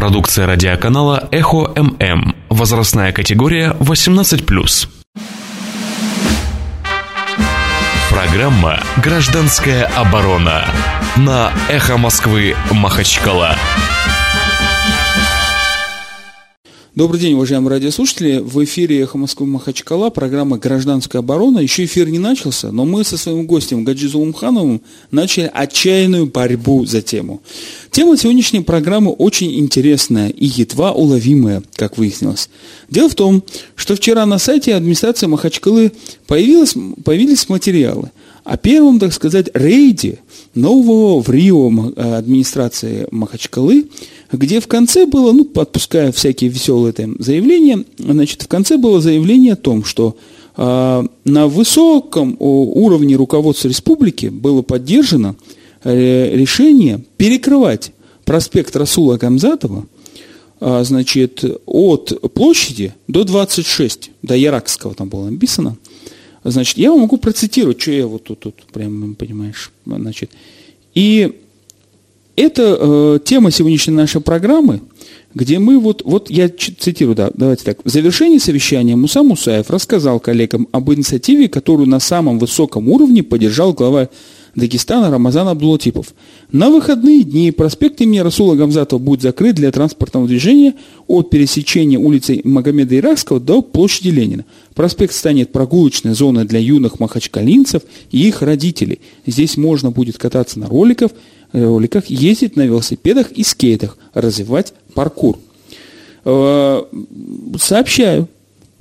Продукция радиоканала «Эхо ММ». Возрастная категория 18+. Программа «Гражданская оборона» на «Эхо Москвы» Махачкала. Добрый день, уважаемые радиослушатели. В эфире «Эхо Москвы Махачкала», программа «Гражданская оборона». Еще эфир не начался, но мы со своим гостем Гаджизу Умхановым начали отчаянную борьбу за тему. Тема сегодняшней программы очень интересная и едва уловимая, как выяснилось. Дело в том, что вчера на сайте администрации Махачкалы появились материалы о первом, так сказать, рейде нового в Рио администрации Махачкалы – где в конце было, ну, отпуская всякие веселые там заявления, значит, в конце было заявление о том, что э, на высоком уровне руководства республики было поддержано э, решение перекрывать проспект Расула Гамзатова, э, значит, от площади до 26, до Яракского там было написано. Значит, я вам могу процитировать, что я вот тут, тут прям, понимаешь, значит. И это э, тема сегодняшней нашей программы, где мы вот, вот я цитирую, да, давайте так. В завершении совещания Муса Мусаев рассказал коллегам об инициативе, которую на самом высоком уровне поддержал глава Дагестана Рамазан Абдулатипов. На выходные дни проспект имени Расула Гамзатова будет закрыт для транспортного движения от пересечения улицы Магомеда Иракского до площади Ленина. Проспект станет прогулочной зоной для юных махачкалинцев и их родителей. Здесь можно будет кататься на роликах, роликах, ездить на велосипедах и скейтах, развивать паркур. Э, сообщаю,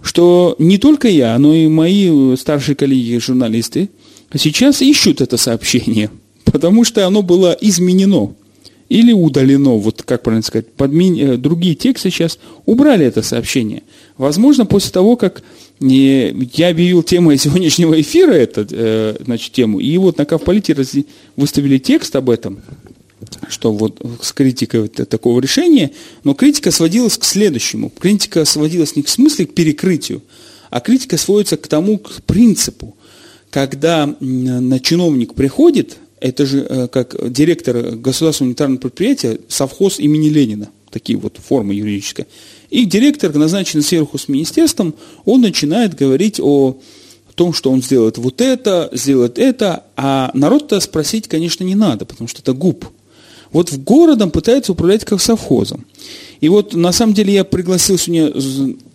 что не только я, но и мои старшие коллеги-журналисты сейчас ищут это сообщение, потому что оно было изменено или удалено, вот как правильно сказать, подмен... Э, другие тексты сейчас убрали это сообщение. Возможно, после того, как я объявил темой сегодняшнего эфира, эту э, значит, тему, и вот на Кавполите выставили текст об этом, что вот с критикой такого решения, но критика сводилась к следующему. Критика сводилась не к смысле к перекрытию, а критика сводится к тому, к принципу. Когда на чиновник приходит, это же э, как директор государственного унитарного предприятия, совхоз имени Ленина, такие вот формы юридические, и директор, назначенный сверху с министерством, он начинает говорить о том, что он сделает вот это, сделает это, а народ-то спросить, конечно, не надо, потому что это губ. Вот в городом пытается управлять как совхозом. И вот на самом деле я пригласил сегодня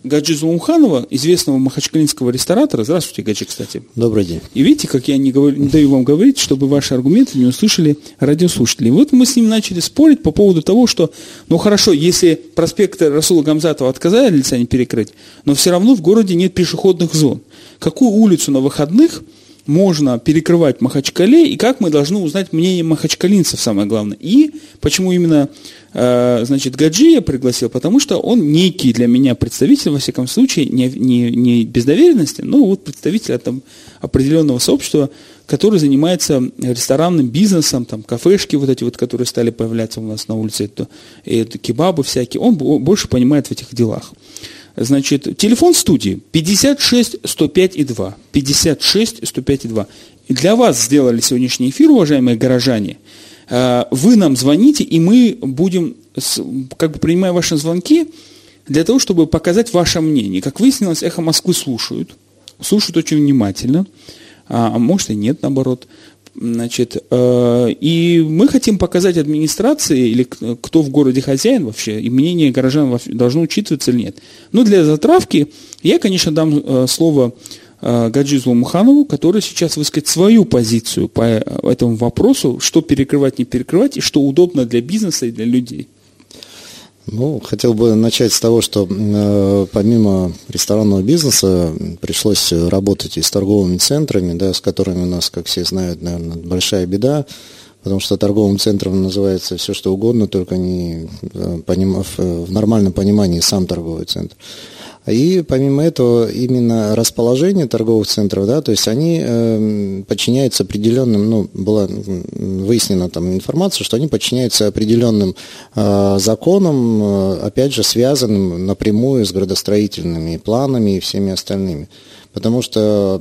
Гаджизу Умханова, известного махачкалинского ресторатора. Здравствуйте, Гаджи, кстати. Добрый день. И видите, как я не, говорю, не даю вам говорить, чтобы ваши аргументы не услышали радиослушатели. И вот мы с ним начали спорить по поводу того, что, ну хорошо, если проспект Расула Гамзатова отказались они перекрыть, но все равно в городе нет пешеходных зон. Какую улицу на выходных можно перекрывать Махачкале, и как мы должны узнать мнение махачкалинцев, самое главное. И почему именно Э, значит, Гаджи я пригласил, потому что он некий для меня представитель, во всяком случае, не, не, не без доверенности, но вот представитель там, определенного сообщества, который занимается ресторанным бизнесом, там, кафешки вот эти вот, которые стали появляться у нас на улице, это, это кебабы всякие, он больше понимает в этих делах. Значит, телефон студии 56 105 и 2. 56 105 и 2. И для вас сделали сегодняшний эфир, уважаемые горожане – Э, вы нам звоните, и мы будем, как бы принимая ваши звонки, для того, чтобы показать ваше мнение. Как выяснилось, эхо Москвы слушают, слушают очень внимательно, а, а может и нет, наоборот. Значит, э, и мы хотим показать администрации, или кто в городе хозяин вообще, и мнение горожан должно учитываться или нет. Но для затравки я, конечно, дам э, слово Э, Гаджизу Муханову, который сейчас высказать свою позицию по этому вопросу, что перекрывать, не перекрывать, и что удобно для бизнеса и для людей. Ну, хотел бы начать с того, что э, помимо ресторанного бизнеса пришлось работать и с торговыми центрами, да, с которыми у нас, как все знают, наверное, большая беда, потому что торговым центром называется все что угодно, только не э, понимав, в нормальном понимании сам торговый центр. И помимо этого именно расположение торговых центров, да, то есть они э, подчиняются определенным, ну, была выяснена там информация, что они подчиняются определенным э, законам, э, опять же, связанным напрямую с градостроительными планами и всеми остальными. Потому что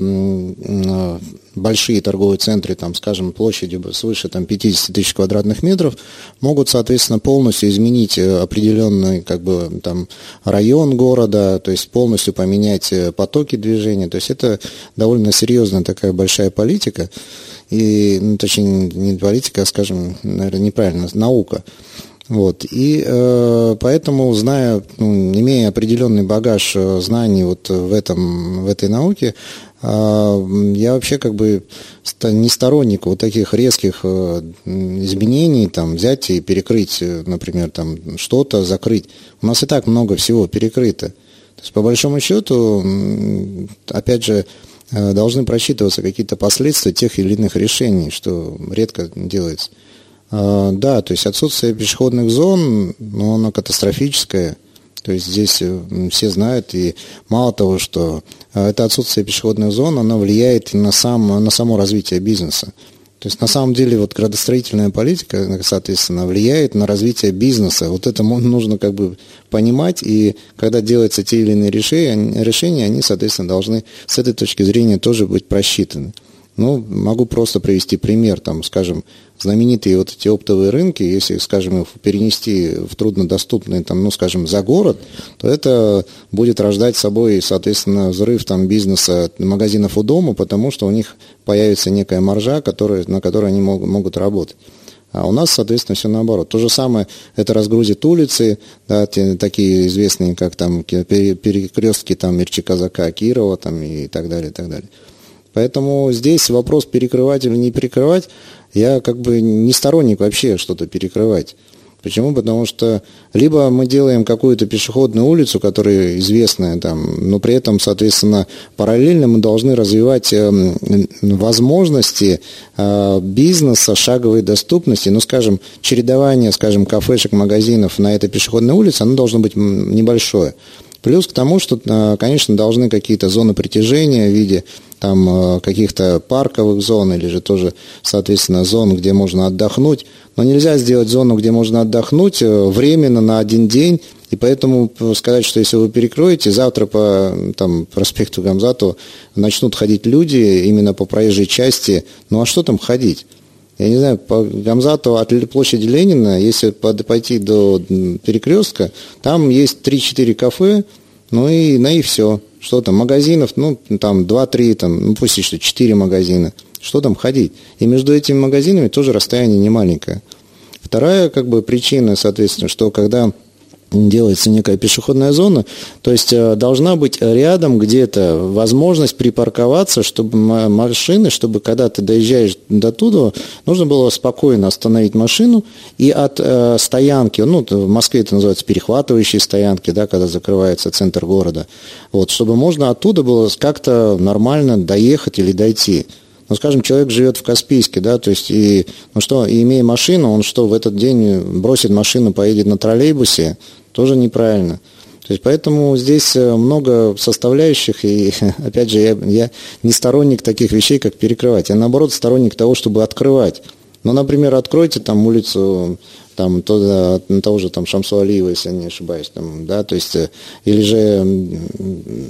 большие торговые центры, там, скажем, площадью свыше там, 50 тысяч квадратных метров, могут, соответственно, полностью изменить э, определенный как бы, там, район города, то есть полностью поменять э, потоки движения. То есть это довольно серьезная такая большая политика, и, ну, точнее, не политика, а, скажем, наверное, неправильно, наука. Вот. И э, поэтому, зная, ну, имея определенный багаж э, знаний вот в, этом, в этой науке, э, я вообще как бы не сторонник вот таких резких э, изменений, там, взять и перекрыть, э, например, там, что-то, закрыть. У нас и так много всего перекрыто. То есть, по большому счету, опять же, должны просчитываться какие-то последствия тех или иных решений, что редко делается. А, да, то есть отсутствие пешеходных зон, но оно катастрофическое. То есть здесь э, все знают, и мало того, что э, это отсутствие пешеходных зон, оно влияет на, сам, на само развитие бизнеса. То есть на самом деле вот градостроительная политика, соответственно, влияет на развитие бизнеса. Вот это нужно как бы понимать, и когда делаются те или иные решения, решения они, соответственно, должны с этой точки зрения тоже быть просчитаны. Ну, могу просто привести пример, там, скажем, знаменитые вот эти оптовые рынки, если, скажем, их перенести в труднодоступные, там, ну, скажем, за город, то это будет рождать собой, соответственно, взрыв там бизнеса магазинов у дома, потому что у них появится некая маржа, которая, на которой они могут, могут работать. А у нас, соответственно, все наоборот. То же самое, это разгрузит улицы, да, те, такие известные, как там перекрестки там Ирчи-Казака, Кирова там, и так далее, и так далее. Поэтому здесь вопрос перекрывать или не перекрывать, я как бы не сторонник вообще что-то перекрывать. Почему? Потому что либо мы делаем какую-то пешеходную улицу, которая известная там, но при этом, соответственно, параллельно мы должны развивать эм, возможности э, бизнеса, шаговой доступности, ну, скажем, чередование, скажем, кафешек, магазинов на этой пешеходной улице, оно должно быть небольшое. Плюс к тому, что, э, конечно, должны какие-то зоны притяжения в виде там э, каких-то парковых зон или же тоже, соответственно, зон, где можно отдохнуть. Но нельзя сделать зону, где можно отдохнуть э, временно на один день, и поэтому сказать, что если вы перекроете, завтра по там, проспекту Гамзату начнут ходить люди именно по проезжей части, ну а что там ходить? Я не знаю, по Гамзату от площади Ленина, если пойти до перекрестка, там есть 3-4 кафе, ну и на и все. Что там, магазинов, ну, там 2-3, там, ну, пусть еще 4 магазина. Что там ходить? И между этими магазинами тоже расстояние не маленькое. Вторая, как бы, причина, соответственно, что когда делается некая пешеходная зона, то есть э, должна быть рядом где-то возможность припарковаться, чтобы машины, чтобы когда ты доезжаешь до туда, нужно было спокойно остановить машину и от э, стоянки, ну, в Москве это называется перехватывающие стоянки, да, когда закрывается центр города, вот, чтобы можно оттуда было как-то нормально доехать или дойти. Ну, скажем, человек живет в Каспийске, да, то есть, и, ну что, и имея машину, он что, в этот день бросит машину, поедет на троллейбусе, тоже неправильно. То есть поэтому здесь э, много составляющих, и опять же, я, я не сторонник таких вещей, как перекрывать, я наоборот сторонник того, чтобы открывать. Ну, например, откройте там улицу там, то, того же там Шамсу Алиева, если я не ошибаюсь, там, да, то есть, э, или же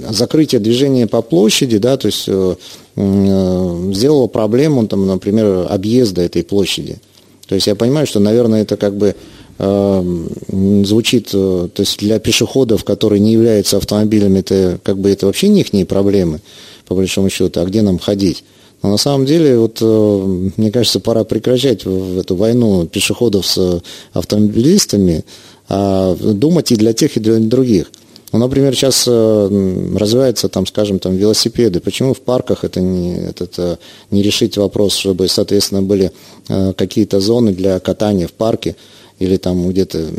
закрытие движения по площади, да, то есть э, сделало проблему, там, например, объезда этой площади. То есть я понимаю, что, наверное, это как бы звучит, э, то есть для пешеходов, которые не являются автомобилями, это как бы это вообще не их проблемы, по большому счету, а где нам ходить? Но на самом деле, вот, э, мне кажется, пора прекращать эту войну пешеходов с автомобилистами, а думать и для тех, и для других. Ну, например, сейчас э, развиваются, там, скажем, там, велосипеды. Почему в парках это не, это, не решить вопрос, чтобы, соответственно, были какие-то зоны для катания в парке, или там где-то.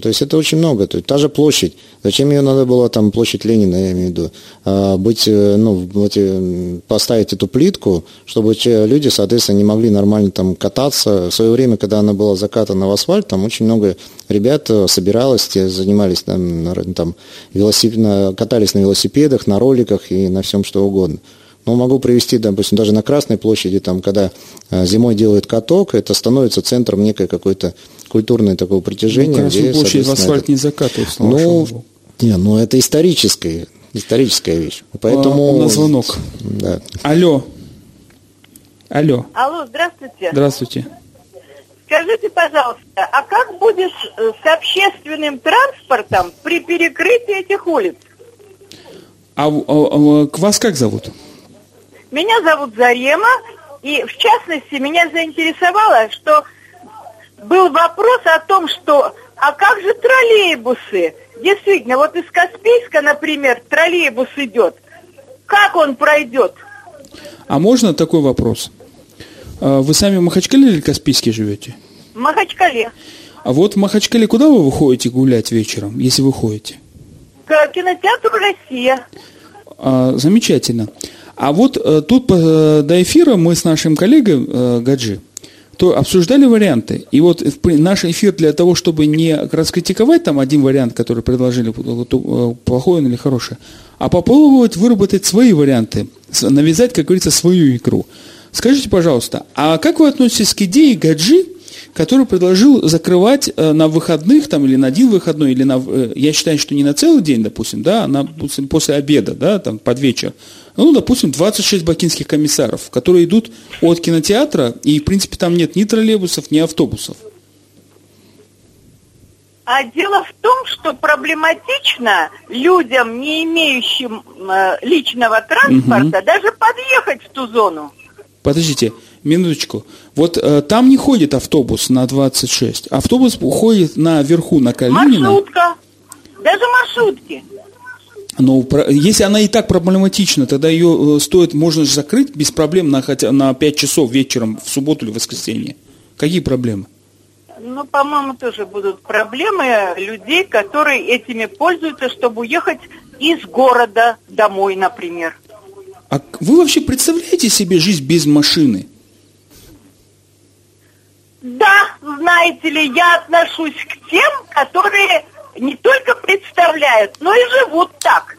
То есть это очень много. То есть, та же площадь. Зачем ее надо было, там, площадь Ленина, я имею в виду, а, быть, э, ну, эти, поставить эту плитку, чтобы люди, соответственно, не могли нормально там кататься. В свое время, когда она была закатана в асфальт, там очень много ребят э, собиралось, те занимались там, там велосипед, катались на велосипедах, на роликах и на всем что угодно. Но могу привести, допустим, даже на Красной площади, там, когда э, зимой делают каток, это становится центром некой какой-то культурное такое притяжение. Ну, где, площадь в асфальт это... не закатывают, Ну, не, ну это историческое. историческая вещь. Поэтому... А, у нас звонок. Да. Алло. Алло. Алло, здравствуйте. Здравствуйте. Скажите, пожалуйста, а как будет с общественным транспортом при перекрытии этих улиц? А, а, а к вас как зовут? Меня зовут Зарема, и в частности меня заинтересовало, что был вопрос о том, что а как же троллейбусы? Действительно, вот из Каспийска, например, троллейбус идет. Как он пройдет? А можно такой вопрос? А вы сами в Махачкале или Каспийске живете? В Махачкале. А вот в Махачкале куда вы выходите гулять вечером, если вы ходите? К кинотеатру «Россия». А, замечательно. А вот а, тут а, до эфира мы с нашим коллегой а, Гаджи то обсуждали варианты. И вот наш эфир для того, чтобы не раскритиковать там один вариант, который предложили, плохой он или хороший, а попробовать выработать свои варианты, навязать, как говорится, свою игру. Скажите, пожалуйста, а как вы относитесь к идее Гаджи, который предложил закрывать э, на выходных, там, или на один выходной, или на, э, я считаю, что не на целый день, допустим, да, а на, после обеда, да, там, под вечер, ну, допустим, 26 бакинских комиссаров, которые идут от кинотеатра, и, в принципе, там нет ни троллейбусов, ни автобусов. А дело в том, что проблематично людям, не имеющим э, личного транспорта, угу. даже подъехать в ту зону. Подождите, минуточку. Вот э, там не ходит автобус на 26. Автобус уходит наверху, на Калинина. Маршрутка. Даже маршрутки. Но если она и так проблематична, тогда ее э, стоит, можно же закрыть без проблем на, хотя, на 5 часов вечером в субботу или воскресенье. Какие проблемы? Ну, по-моему, тоже будут проблемы людей, которые этими пользуются, чтобы уехать из города домой, например. А вы вообще представляете себе жизнь без машины? Да, знаете ли, я отношусь к тем, которые не только представляют, но и живут так.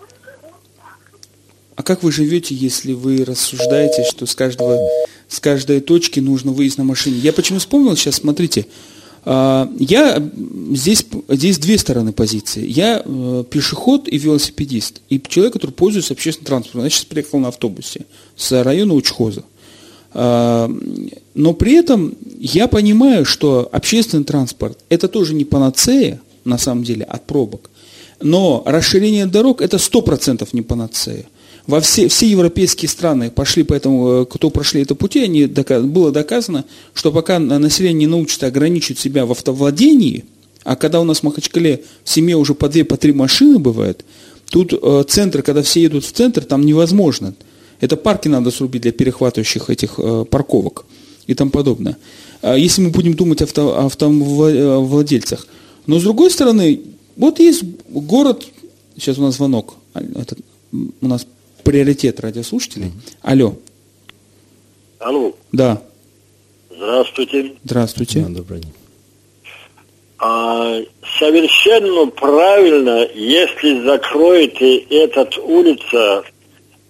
А как вы живете, если вы рассуждаете, что с каждого, с каждой точки нужно выезд на машине? Я почему вспомнил сейчас, смотрите, а, я здесь, здесь две стороны позиции. Я э, пешеход и велосипедист. И человек, который пользуется общественным транспортом. Я сейчас приехал на автобусе с района Учхоза. А, но при этом я понимаю, что общественный транспорт – это тоже не панацея, на самом деле, от пробок. Но расширение дорог – это 100% не панацея во все, все европейские страны пошли по этому, э, кто прошли это пути, они, было доказано, что пока население не научится ограничивать себя в автовладении, а когда у нас в Махачкале в семье уже по две, по три машины бывает, тут э, центр, когда все едут в центр, там невозможно. Это парки надо срубить для перехватывающих этих э, парковок и тому подобное. А если мы будем думать о авто, автовладельцах. Но с другой стороны, вот есть город, сейчас у нас звонок, этот, у нас приоритет радиослушателей. Алло. Алло. Да. Здравствуйте. Здравствуйте. Да, добрый день. А, совершенно правильно, если закроете этот улица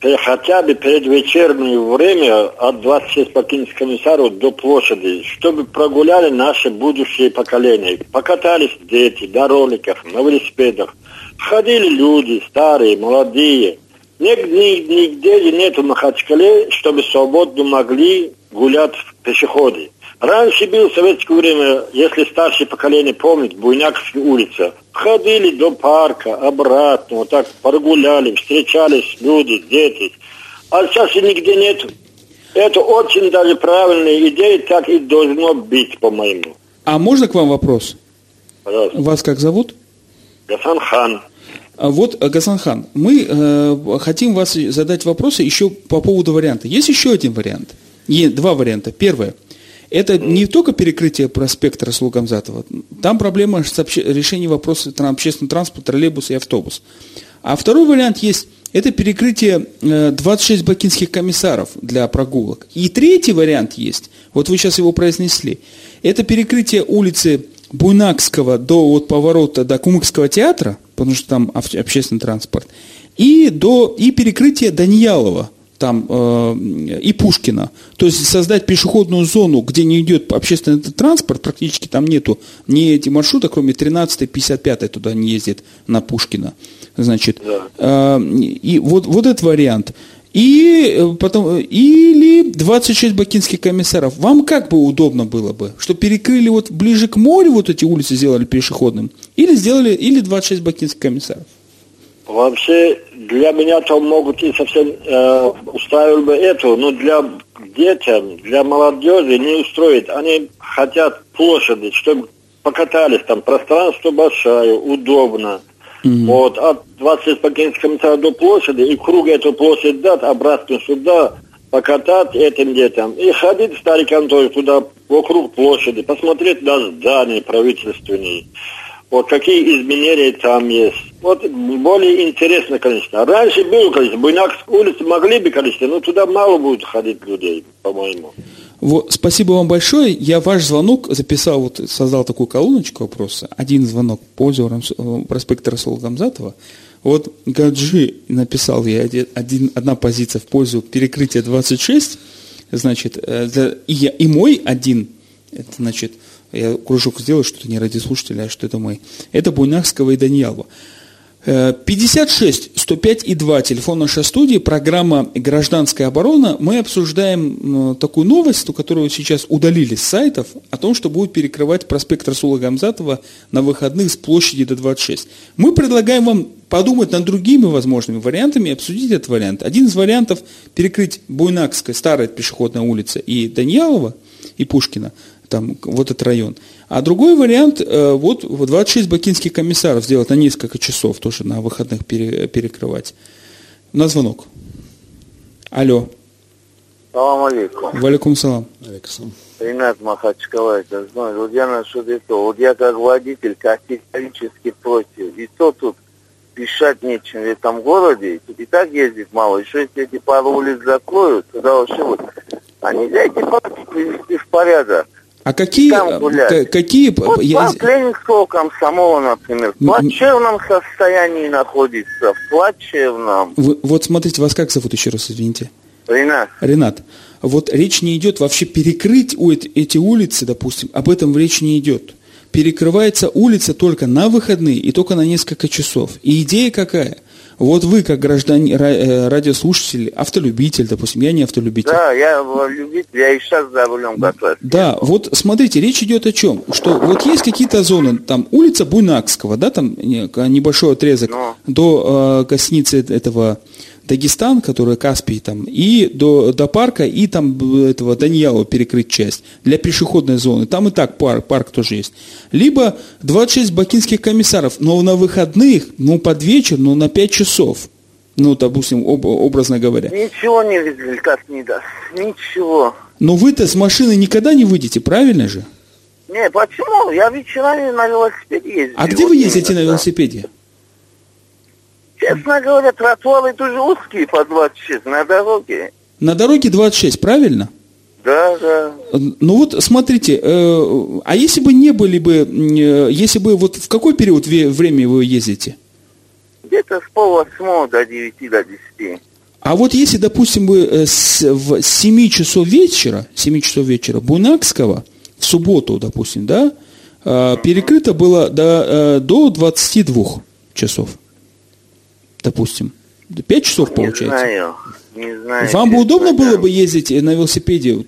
хотя бы перед вечернее время от 26 покинских комиссаров до площади, чтобы прогуляли наши будущие поколения. Покатались дети на роликах, на велосипедах. Ходили люди, старые, молодые. Нигде, нигде нет в Махачкале, чтобы свободно могли гулять пешеходы. Раньше был в советское время, если старшее поколение помнит, Буйняковская улица. Ходили до парка, обратно, вот так прогуляли, встречались люди, дети. А сейчас и нигде нет. Это очень даже правильная идея, так и должно быть, по-моему. А можно к вам вопрос? Пожалуйста. Вас как зовут? Гасан Хан. А вот, э, Газанхан, мы э, хотим вас задать вопросы еще по поводу варианта. Есть еще один вариант. Есть два варианта. Первое. Это не только перекрытие проспекта Расул Гамзатова. Там проблема с обще... решением общественного транспорта, троллейбус и автобус. А второй вариант есть. Это перекрытие 26 э, бакинских комиссаров для прогулок. И третий вариант есть. Вот вы сейчас его произнесли. Это перекрытие улицы Буйнакского до вот поворота до Кумыкского театра, потому что там общественный транспорт, и, до, и перекрытие Даниялова, там э, и Пушкина. То есть создать пешеходную зону, где не идет общественный транспорт, практически там нету ни эти маршрута, кроме 13 55 туда не ездит на Пушкина. Значит, э, и вот, вот этот вариант. И э, потом, или 26 бакинских комиссаров. Вам как бы удобно было бы? Что перекрыли вот ближе к морю вот эти улицы сделали пешеходным? Или сделали, или 26 бакинских комиссаров? Вообще, для меня там могут и совсем э, устраивали бы эту, но для детям, для молодежи не устроит. Они хотят площади, чтобы покатались там, пространство большое, удобно. Mm-hmm. Вот, от 20 Покинского до площади, и круг эту площадь дать, обратно сюда, покатать этим детям. И ходить старикам тоже туда, вокруг площади, посмотреть на здания правительственные. Вот какие изменения там есть. Вот более интересно, конечно. Раньше было, конечно, Буйнакской улице могли бы, конечно, но туда мало будет ходить людей, по-моему. Вот, спасибо вам большое. Я ваш звонок записал, вот создал такую колоночку вопроса. Один звонок по озерам э, проспекта Расула Гамзатова. Вот Гаджи написал я один, одна позиция в пользу перекрытия 26, значит, э, и, я, и мой один, это значит, я кружок сделаю, что это не ради слушателя, а что это мой. Это Буйнахского и Даниялова. 56 105 и 2, телефон нашей студии, программа «Гражданская оборона». Мы обсуждаем такую новость, которую сейчас удалили с сайтов, о том, что будет перекрывать проспект Расула Гамзатова на выходных с площади до 26. Мы предлагаем вам подумать над другими возможными вариантами и обсудить этот вариант. Один из вариантов – перекрыть Буйнакская, старая пешеходная улица, и Даньялова, и Пушкина, там, вот этот район – а другой вариант, э, вот 26 бакинских комиссаров сделать на несколько часов, тоже на выходных перекрывать. На звонок. Алло. Салам алейкум. Валикум салам. Алейкум. Ренат Махачкала, это знаешь, вот я насчет этого, вот я как водитель категорически против. И то тут писать нечем в этом городе, и так ездит мало. Еще если эти пару улиц закроют, тогда вообще вот, а нельзя эти парки привести в порядок. А какие... Э, какие вот я... Ленинского комсомола, например, в плачевном состоянии находится, в плачевном. Вы, вот смотрите, вас как зовут еще раз, извините? Ренат. Ренат. Вот речь не идет вообще перекрыть эти улицы, допустим, об этом речь не идет. Перекрывается улица только на выходные и только на несколько часов. И идея какая? Вот вы, как гражданин, э, радиослушатель, автолюбитель, допустим, я не автолюбитель. Да, я любитель, я и сейчас за рулем катаюсь. Да, вот смотрите, речь идет о чем? Что вот есть какие-то зоны, там улица Буйнакского, да, там небольшой отрезок Но. до э, косницы этого Дагестан, который Каспий там, и до, до парка, и там этого Даньяла перекрыть часть для пешеходной зоны. Там и так парк, парк тоже есть. Либо 26 бакинских комиссаров, но на выходных, ну под вечер, ну на 5 часов. Ну, допустим, об, образно говоря. Ничего не результат не даст. Ничего. Но вы-то с машины никогда не выйдете, правильно же? Не, почему? Я вечерами на велосипеде езжу. А где вы ездите на велосипеде? Честно говоря, тротуары тоже узкие по 26 на дороге. На дороге 26, правильно? Да, да. Ну вот, смотрите, э, а если бы не были бы, э, если бы, вот в какой период времени вы ездите? Где-то с полвосьмого до девяти, до десяти. А вот если, допустим, бы э, с, в 7 часов вечера, 7 часов вечера Бунакского, в субботу, допустим, да, э, перекрыто было до, э, до 22 часов допустим. Пять часов получается. Не знаю. Не знаю. Вам бы удобно было бы ездить на велосипеде?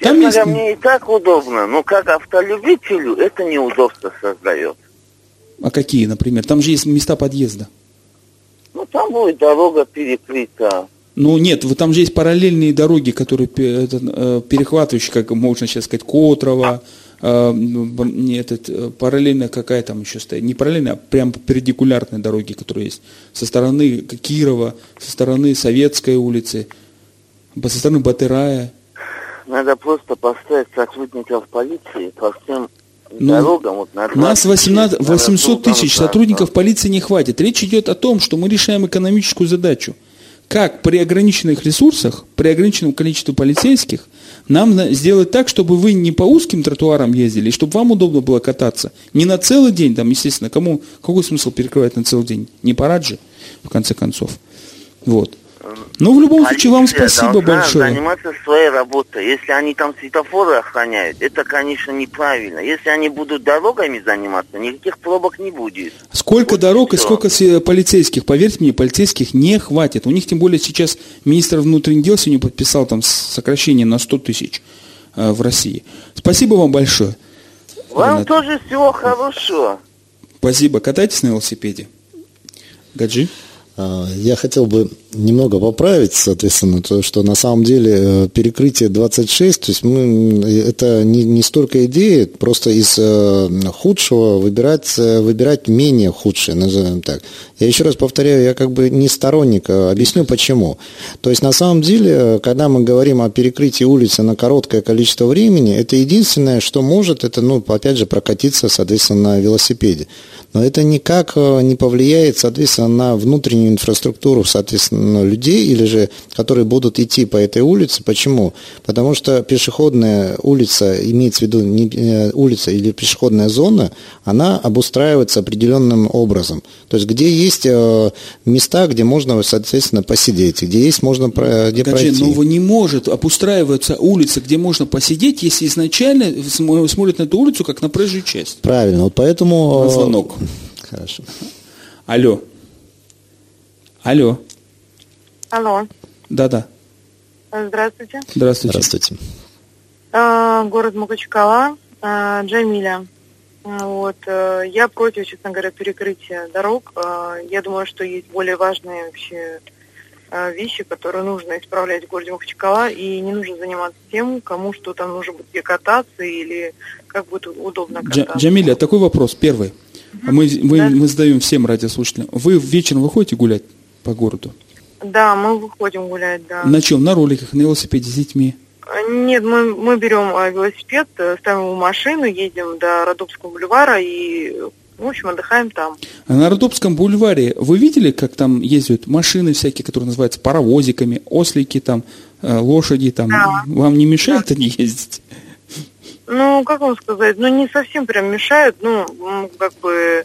Там Честно есть... мне и так удобно, но как автолюбителю это неудобство создает. А какие, например? Там же есть места подъезда. Ну, там будет дорога перекрыта. Ну, нет, вот там же есть параллельные дороги, которые э, перехватывающие, как можно сейчас сказать, Котрова, этот, э, параллельно какая там еще стоит, не параллельно, а прям перпендикулярные дороги, которые есть, со стороны Кирова, со стороны Советской улицы, со стороны Батырая. Надо просто поставить сотрудников полиции по всем ну, дорогам. Вот, на нас 18, 800 тысяч сотрудников полиции не хватит. Речь идет о том, что мы решаем экономическую задачу. Как при ограниченных ресурсах, при ограниченном количестве полицейских – нам сделать так, чтобы вы не по узким тротуарам ездили, и чтобы вам удобно было кататься. Не на целый день, там, естественно, кому, какой смысл перекрывать на целый день? Не парад же, в конце концов. Вот. Ну, в любом случае, вам спасибо большое. заниматься своей работой. Если они там светофоры охраняют, это, конечно, неправильно. Если они будут дорогами заниматься, никаких пробок не будет. Сколько Вот дорог и всё. сколько се- полицейских, поверьте мне, полицейских не хватит. У них тем более сейчас министр внутренних дел сегодня подписал там сокращение на 100 тысяч э, в России. Спасибо вам большое. Вам Ренат. тоже всего хорошего. Спасибо. Катайтесь на велосипеде. Гаджи. А, Я хотел бы немного поправить, соответственно, то, что на самом деле э, перекрытие 26, то есть мы, это не, не столько идеи, просто из э, худшего выбирать, э, выбирать менее худшее, назовем так. Я еще раз повторяю, я как бы не сторонник, объясню почему. То есть на самом деле, когда мы говорим о перекрытии улицы на короткое количество времени, это единственное, что может, это, ну, опять же, прокатиться, соответственно, на велосипеде. Но это никак э, не повлияет, соответственно, на внутреннюю инфраструктуру, соответственно, людей, или же, которые будут идти по этой улице. Почему? Потому что пешеходная улица, имеется в виду не, э, улица или пешеходная зона, она обустраивается определенным образом. То есть, где есть э, места, где можно, соответственно, посидеть, где есть можно где Гаджи, пройти. но не может обустраиваться улица, где можно посидеть, если изначально см- смотрят на эту улицу как на проезжую часть. Правильно, вот поэтому... На звонок. Хорошо. Алло. Алло. Алло, Да-да. здравствуйте. Здравствуйте. Здравствуйте. А, Город Махачкала, а, Джамиля. А, Вот, э, я против, честно говоря, перекрытия дорог. А, Я думаю, что есть более важные вообще а, вещи, которые нужно исправлять в городе Махачкала, и не нужно заниматься тем, кому что там нужно будет где кататься или как будет удобно кататься. Джамиля, такой вопрос, первый. Мы, мы, Да. мы задаем всем радиослушателям. Вы вечером выходите гулять по городу? Да, мы выходим гулять, да. На чем? На роликах, на велосипеде с детьми? А, Нет, мы, мы берем а, велосипед, э, ставим его в машину, едем до Родопского бульвара и, в общем, отдыхаем там. А на Родопском бульваре вы видели, как там ездят машины всякие, которые называются паровозиками, ослики там, э, лошади там? Да. Вам не мешает они ездить? Ну, как вам сказать, ну, не совсем прям мешают, ну, как бы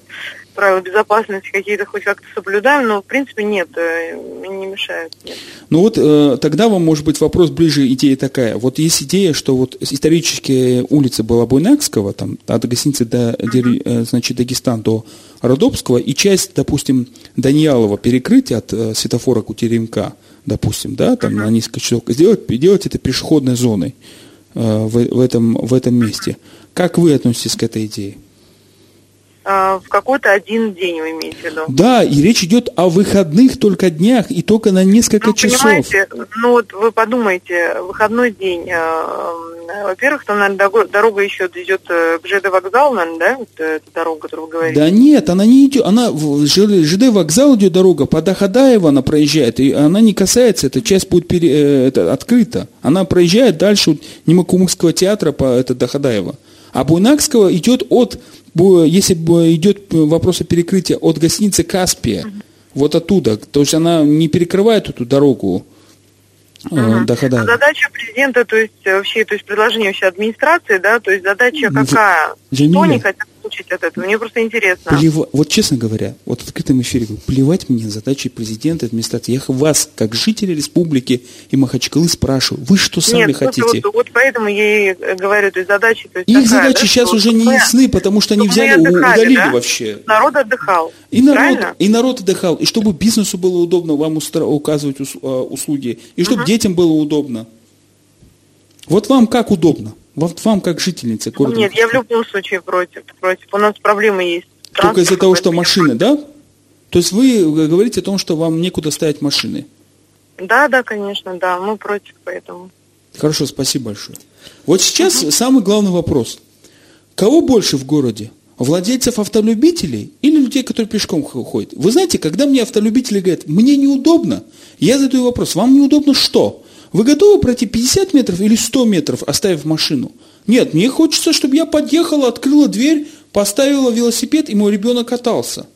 правила безопасности какие-то хоть как-то соблюдаем, но, в принципе, нет, э, не мешают. Нет. Ну вот э, тогда вам может быть вопрос ближе, идея такая. Вот есть идея, что вот исторические улицы была Буйнакского, там, от гостиницы до, э, значит, Дагестан до Родопского, и часть, допустим, Даниялова перекрытия от э, светофора Кутеренка, допустим, да, там на несколько часов, сделать, сделать это пешеходной зоной в, в этом, в этом месте. Как вы относитесь к этой идее? А, в какой-то один день вы имеете в виду? Да, и речь идет о выходных только днях и только на несколько Ну, часов. понимаете, ну вот вы подумайте, выходной день, э, во-первых, там, наверное, дорога еще идет э, к ЖД вокзалу, наверное, да, вот э, эта дорога, которую вы говорите? Да нет, она не идет, она в ЖД вокзал идет дорога, по Доходаево она проезжает, и она не касается, эта часть будет пере- э, это, открыта. Она проезжает дальше вот Немокумыкского театра по это Доходаево. А Буйнакского идет от, если идет вопрос о перекрытии, от гостиницы Каспия, вот оттуда. То есть она не перекрывает эту дорогу э, Мгм. Доходаева. А задача президента, то есть э, вообще, то есть предложение вообще администрации, да, то есть задача какая? Джамиля. Что они хотят получить от этого? Мне просто интересно. Плева- Вот честно говоря, вот в открытом эфире говорю, плевать мне на задачи президента администрации. Я вас, как жители республики и Махачкалы, спрашиваю, вы что сами Нет, хотите? Вот, вот поэтому я и э, говорю, то есть задача, то есть Их такая, задачи да, сейчас что уже не ясны, потому что они взяли, отдыхали, удалили да? вообще. Народ отдыхал. И народ, Правильно? и народ отдыхал, и чтобы бизнесу было удобно вам устра- указывать а, услуги, и чтобы детям было удобно. Вот вам как удобно? Вот вам как жительница города Нет, я в любом случае против. против. У нас проблемы есть. Только из-за того, что машины, да? То есть вы э, говорите о том, что вам некуда ставить машины. Да, да, конечно, да, мы против, поэтому. Хорошо, спасибо большое. Вот сейчас самый главный вопрос. Кого больше в городе? Владельцев автолюбителей или людей, которые пешком ходят? Вы знаете, когда мне автолюбители говорят, мне неудобно, я задаю вопрос, вам неудобно что? Вы готовы пройти 50 метров или 100 метров, оставив машину? Нет, мне хочется, чтобы я подъехала, открыла дверь, поставила велосипед, и мой ребенок катался.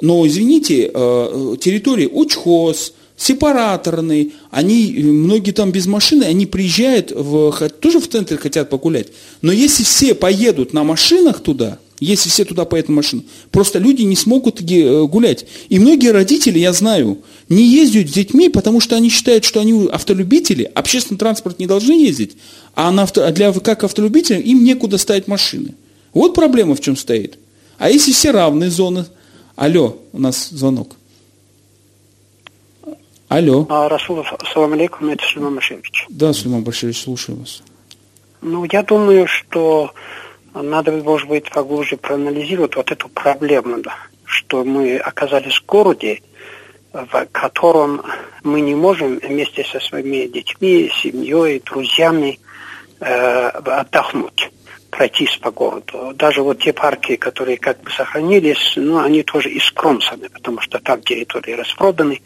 Но, извините, э, территории учхоз, сепараторный, они, э, многие там без машины, они приезжают, в, тоже в центр хотят погулять. Но если все поедут на машинах туда, если все туда поедут на. Просто люди не смогут э, гулять. И многие родители, я знаю, не ездят с детьми, потому что они считают, что они автолюбители, общественный транспорт не должны ездить, а на авто, для, как автолюбителям им некуда ставить машины. Вот проблема в чем стоит. А если все равные зоны? Алло, у нас звонок. Алло. А, Расулов, салам алейкум, это Сулейман Башевич. Да, Сулейман Башевич, слушаю вас. Ну, я думаю, что надо, может быть, поглубже проанализировать вот эту проблему, да, что мы оказались в городе, в котором мы не можем вместе со своими детьми, семьей, друзьями э, отдохнуть, пройтись по городу. Даже вот те парки, которые как бы сохранились, ну, они тоже искромсаны, потому что там территории распроданы,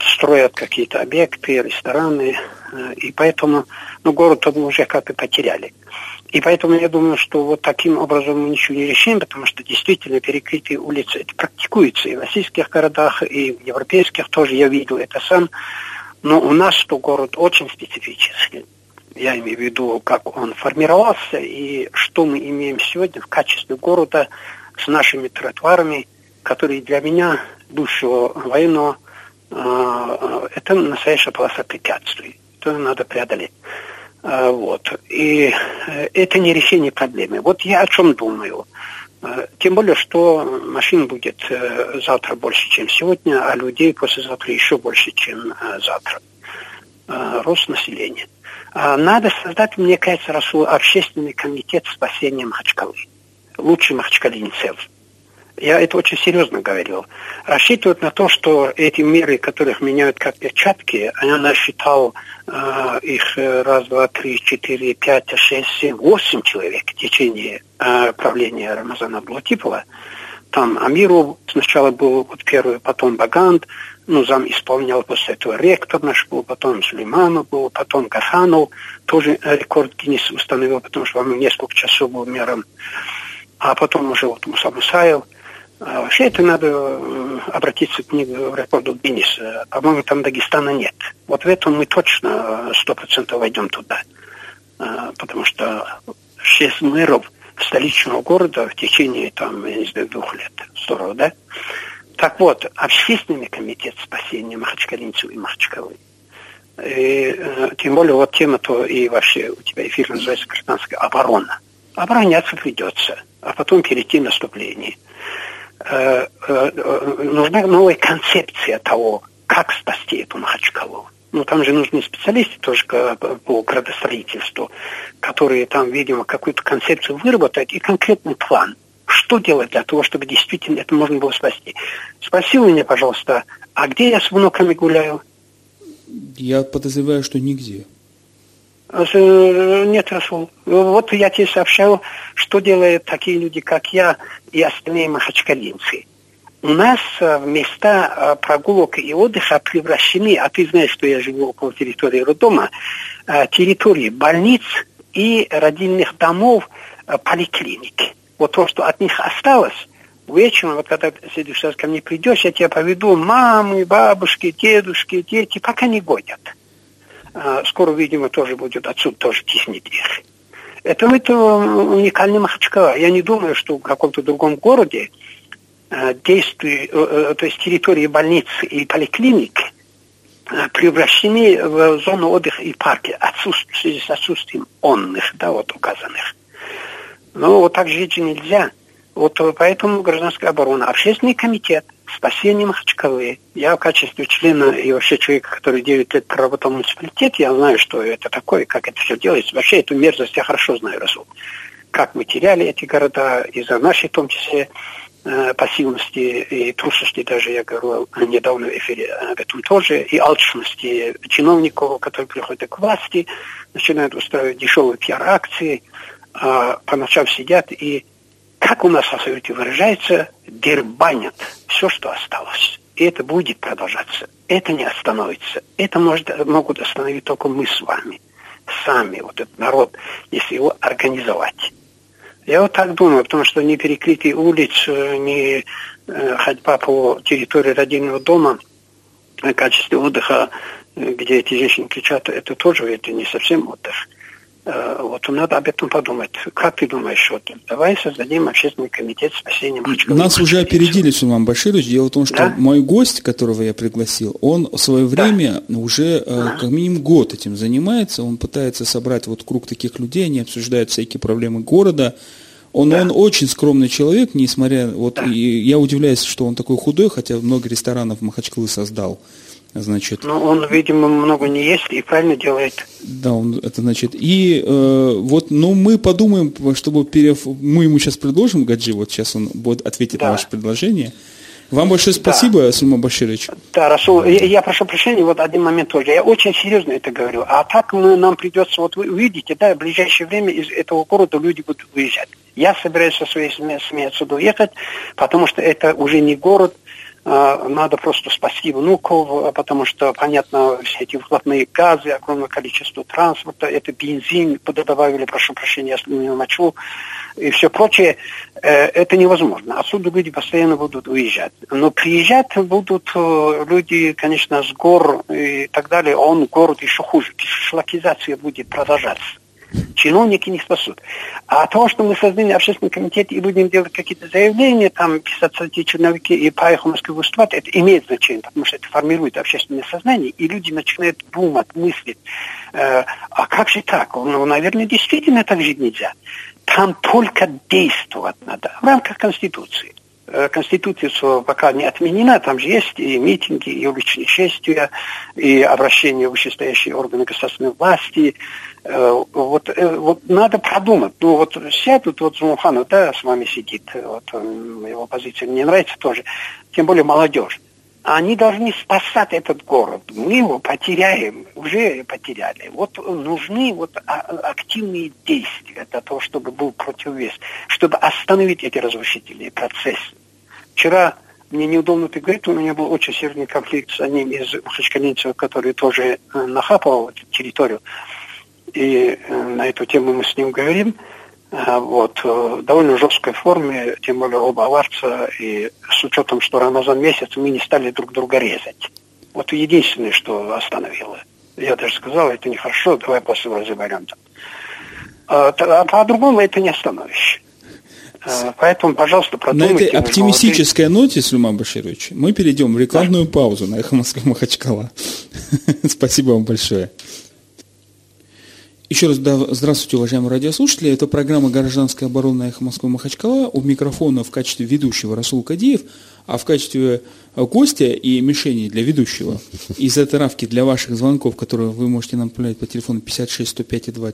строят какие-то объекты, рестораны, э, и поэтому ну, город мы уже как бы потеряли. И поэтому я думаю, что вот таким образом мы ничего не решим, потому что действительно перекрытие улиц это практикуется и в российских городах, и в европейских тоже я видел это сам. Но у нас что город очень специфический. Я имею в виду, как он формировался и что мы имеем сегодня в качестве города с нашими тротуарами, которые для меня, бывшего военного, э, это настоящая полоса препятствий. Это надо преодолеть. А, вот. И э, это не решение проблемы. Вот я о чем думаю. Тем более, что машин будет э, завтра больше, чем сегодня, а людей послезавтра еще больше, чем э, завтра. Рост населения. Надо создать, мне кажется, Расул, общественный комитет спасения Махачкалы. Лучше махачкалинцев. Я это очень серьезно говорил. Рассчитывают на то, что эти меры, которых меняют как перчатки, я насчитал э, их раз, два, три, четыре, пять, шесть, семь, восемь человек в течение э, правления Рамазана Блатипова. Там Амиру сначала был вот первый, потом Баганд, ну, зам исполнял после этого ректор наш был, потом Сулейманов был, потом Гаханов, тоже рекорд Гиннес установил, потому что он несколько часов был мером. А потом уже вот Муса Мусаев – а вообще это надо э, обратиться к книгу рекорду Гиннеса. По-моему, там Дагестана нет. Вот в этом мы точно э, сто процентов войдем туда. А, потому что шесть мэров столичного города в течение, там, я не знаю, двух лет. Здорово, да? Так вот, общественный комитет спасения махачкалинцев и махачкалы. И, э, тем более вот тема то и вообще у тебя эфир называется гражданская оборона. Обороняться придется, а потом перейти наступление. Э, э, нужна новая концепция того, как спасти эту Махачкалу. Ну, там же нужны специалисты тоже по градостроительству, которые там, видимо, какую-то концепцию выработают и конкретный план. Что делать для того, чтобы действительно это можно было спасти? Спроси меня, пожалуйста, а где я с внуками гуляю? Я подозреваю, что нигде. Э, нет, Расул. Вот я тебе сообщаю, что делают такие люди, как я и остальные махачкалинцы. У нас э, места э, прогулок и отдыха превращены, а ты знаешь, что я живу около территории роддома, территории больниц и родильных домов, поликлиник. Вот то, что от них осталось, вечером, вот когда в следующий раз ко мне придешь, я тебя поведу, мамы, бабушки, дедушки, дети, пока не годят. А, скоро, видимо, тоже будет отсюда тоже теснить их. Это, это уникальный Махачкала. Я не думаю, что в каком-то другом городе э, действия, э, э, то есть территории больниц и поликлиник превращены в зону отдыха и парки в связи с отсутствием онных, да, вот указанных. Но вот так жить нельзя. Вот поэтому гражданская оборона, общественный комитет, спасение Махачкалы. Я в качестве члена и вообще человека, который 9 лет проработал в муниципалитете, я знаю, что это такое, как это все делается. Вообще эту мерзость я хорошо знаю, Расул. Как мы теряли эти города из-за нашей, в том числе, э, пассивности и трусости, даже я говорил недавно в эфире об этом тоже, и алчности чиновников, которые приходят к власти, начинают устраивать дешевые пиар-акции, а по ночам сидят и как у нас в Совете выражается, дербанят все, что осталось. И это будет продолжаться. Это не остановится. Это может, могут остановить только мы с вами. Сами, вот этот народ, если его организовать. Я вот так думаю, потому что не перекрытие улиц, не э, ходьба по территории родильного дома в качестве отдыха, где эти женщины кричат, это тоже это не совсем отдых. Э, вот надо об этом подумать. Как ты думаешь, вот давай создадим общественный комитет спасения Махачкалы. Нас уже опередили, Сулейман Баширович. Дело в том, что да? мой гость, которого я пригласил, он в свое время да. уже да. как минимум год этим занимается. Он пытается собрать вот круг таких людей, они обсуждают всякие проблемы города. Он, да. он очень скромный человек, несмотря... Вот да. и я удивляюсь, что он такой худой, хотя много ресторанов Махачкалы создал. Значит, ну, он, видимо, много не ест и правильно делает. Да, он это значит. И э, вот, ну, мы подумаем, чтобы перев... мы ему сейчас предложим, Гаджи, вот сейчас он будет ответить да. на ваше предложение. Вам большое спасибо, да. Сульма Баширович. Да, Расул, я, я прошу прощения, вот один момент тоже. Я очень серьезно это говорю. А так мы, нам придется, вот вы увидите, да, в ближайшее время из этого города люди будут выезжать. Я собираюсь со своей семьей отсюда уехать, потому что это уже не город, надо просто спасти внуков, потому что, понятно, все эти выхлопные газы, огромное количество транспорта, это бензин, добавили, прошу прощения, если не мочу, и все прочее, э, это невозможно. Отсюда люди постоянно будут уезжать. Но приезжать будут э, люди, конечно, с гор и так далее. Он город еще хуже. Шлакизация будет продолжаться. Чиновники не спасут. А того, что мы создали общественный комитет и будем делать какие-то заявления, там, писать статьи черновики и поехать в Москву выступать, это имеет значение, потому что это формирует общественное сознание, и люди начинают думать, мыслить, э, а как же так? Ну, наверное, действительно так жить нельзя. Там только действовать надо в рамках Конституции. Э, Конституция пока не отменена, там же есть и митинги, и уличные шествия, и обращения в вышестоящие органы государственной власти. Э, вот, э, вот надо продумать. Ну вот сядут, вот Зумуханов, да, с вами сидит, вот его позиция мне нравится тоже, тем более молодежь. Они должны спасать этот город. Мы его потеряем, уже потеряли. Вот нужны вот а, активные действия для того, чтобы был противовес, чтобы остановить эти разрушительные процессы. Вчера мне неудобно это говорить, у меня был очень серьезный конфликт с одним из махачкалинцев, который тоже э, нахапал эту территорию. И э, на эту тему мы с ним говорим. А, вот, в довольно жесткой форме, тем более оба аварца, и с учетом, что Рамазан месяц, мы не стали друг друга резать. Вот единственное, что остановило. Я даже сказал, это нехорошо, давай после разберемся. А, а по-другому это не остановишь. А, поэтому, пожалуйста, продумайте. На этой оптимистической ноте, Сулейман Баширович, мы перейдем в рекламную да. паузу на «Эхо Москвы Махачкала». Спасибо вам большое. Еще раз да, здравствуйте, уважаемые радиослушатели. Это программа «Гражданская оборона Эхо Москвы Махачкала». У микрофона в качестве ведущего Расул Кадиев, а в качестве э, гостя и мишени для ведущего из этой равки для ваших звонков, которые вы можете нам направлять по телефону 56 105 2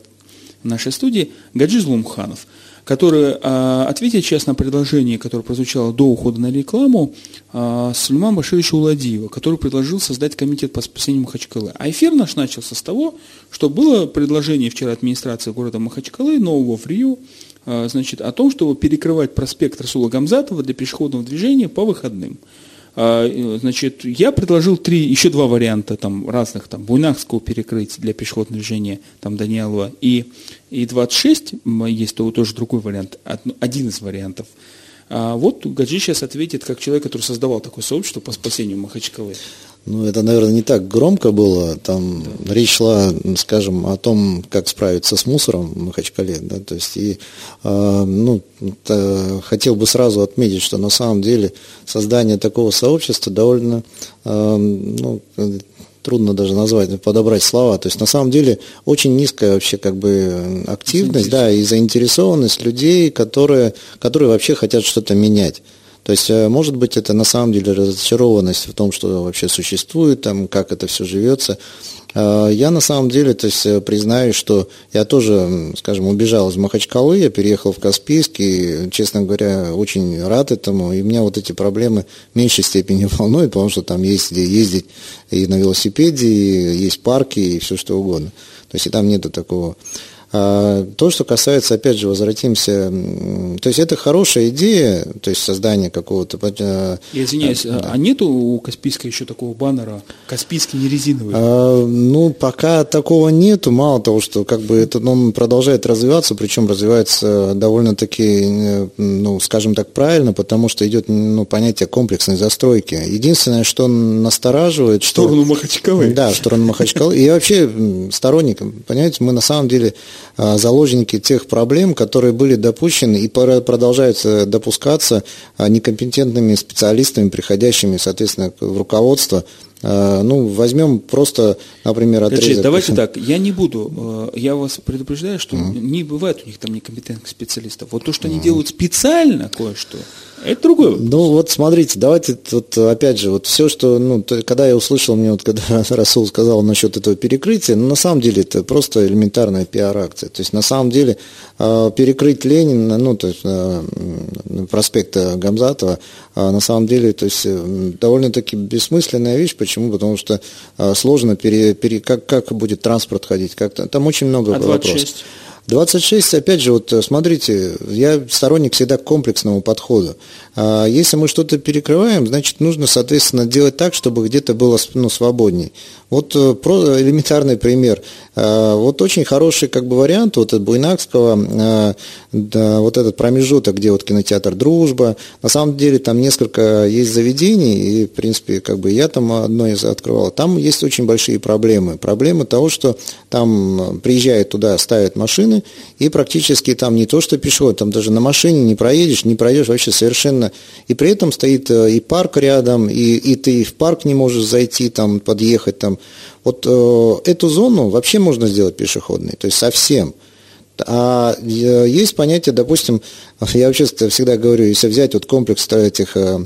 в нашей студии, Гаджи Злумханов – который э, ответит сейчас на предложение, которое прозвучало до ухода на рекламу, э, Сульман Башировича Уладиева, который предложил создать комитет по спасению Махачкалы. А эфир наш начался с того, что было предложение вчера администрации города Махачкалы, нового ФРИУ, э, значит, о том, чтобы перекрывать проспект Расула Гамзатова для пешеходного движения по выходным. А, значит, я предложил три, еще два варианта там, разных, там, Буйнахского перекрытия для пешеходного движения, там, Даниэлова, и, и 26, есть тоже другой вариант, один из вариантов. А вот Гаджи сейчас ответит, как человек, который создавал такое сообщество по спасению Махачкалы. Ну, это, наверное, не так громко было. Там да. речь шла, скажем, о том, как справиться с мусором в Махачкале. Да? То есть, и, э, ну, это, хотел бы сразу отметить, что на самом деле создание такого сообщества довольно, э, ну, трудно даже назвать, подобрать слова. То есть на самом деле очень низкая вообще как бы активность, да, и заинтересованность людей, которые, которые вообще хотят что-то менять. То есть, э, может быть, это на самом деле разочарованность в том, что вообще существует, там, как это все живется. Э, я на самом деле, то есть, э, признаю, что я тоже, скажем, убежал из Махачкалы, я переехал в Каспийск, и, честно говоря, очень рад этому, и меня вот эти проблемы в меньшей степени волнуют, потому что там есть где ездить и на велосипеде, и есть парки, и все что угодно. То есть, и там нету такого а, то, что касается, опять же, возвратимся, то есть это хорошая идея, то есть создание какого-то... Э, Я извиняюсь, да. а нету у Каспийска еще такого баннера «Каспийский не резиновый»? А, ну, пока такого нету, мало того, что как бы это он продолжает развиваться, причем развивается довольно-таки, э, ну, скажем так, правильно, потому что идет ну, понятие комплексной застройки. Единственное, что настораживает... В сторону что, Махачкалы. Да, в сторону Махачкалы. И я вообще сторонник, понимаете, мы на самом деле а, заложники тех проблем, которые были допущены и продолжаются допускаться а, некомпетентными специалистами, приходящими, соответственно, в руководство а, ну, возьмем просто, например, отрезок. Скажите, давайте так, я не буду, я вас предупреждаю, что mm-hmm. не бывает у них там некомпетентных специалистов. Вот то, что mm-hmm. они делают специально кое-что, это другой Ну вот смотрите, давайте вот опять же, вот все, что, ну, то, когда я услышал, мне вот когда Расул сказал насчет этого перекрытия, ну на самом деле это просто элементарная пиар-акция. То есть на самом деле э, перекрыть Ленина, ну то есть э, проспекта Гамзатова, э, на самом деле, то есть э, довольно-таки бессмысленная вещь. Почему? Потому что сложно пере, пере, как, как будет транспорт ходить, как там очень много а вопросов. 26? 26, опять же, вот смотрите, я сторонник всегда комплексного подхода. А если мы что-то перекрываем, значит, нужно, соответственно, делать так, чтобы где-то было ну, свободней. Вот э, про элементарный пример. А, вот очень хороший как бы вариант вот от Буйнакского, а, да, вот этот промежуток, где вот кинотеатр «Дружба». На самом деле там несколько есть заведений, и, в принципе, как бы я там одно из открывал. Там есть очень большие проблемы. Проблемы того, что там приезжают туда, ставят машины, и практически там не то, что пешеход, там даже на машине не проедешь, не пройдешь вообще совершенно. И при этом стоит э, и парк рядом, и, и ты в парк не можешь зайти, там, подъехать, там, вот э, эту зону вообще можно сделать пешеходной, то есть совсем. А э, есть понятие, допустим, я вообще всегда говорю, если взять вот комплекс этих э,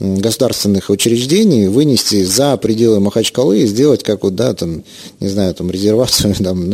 государственных учреждений, вынести за пределы Махачкалы и сделать как вот, да, там, не знаю, там, резервацию, там,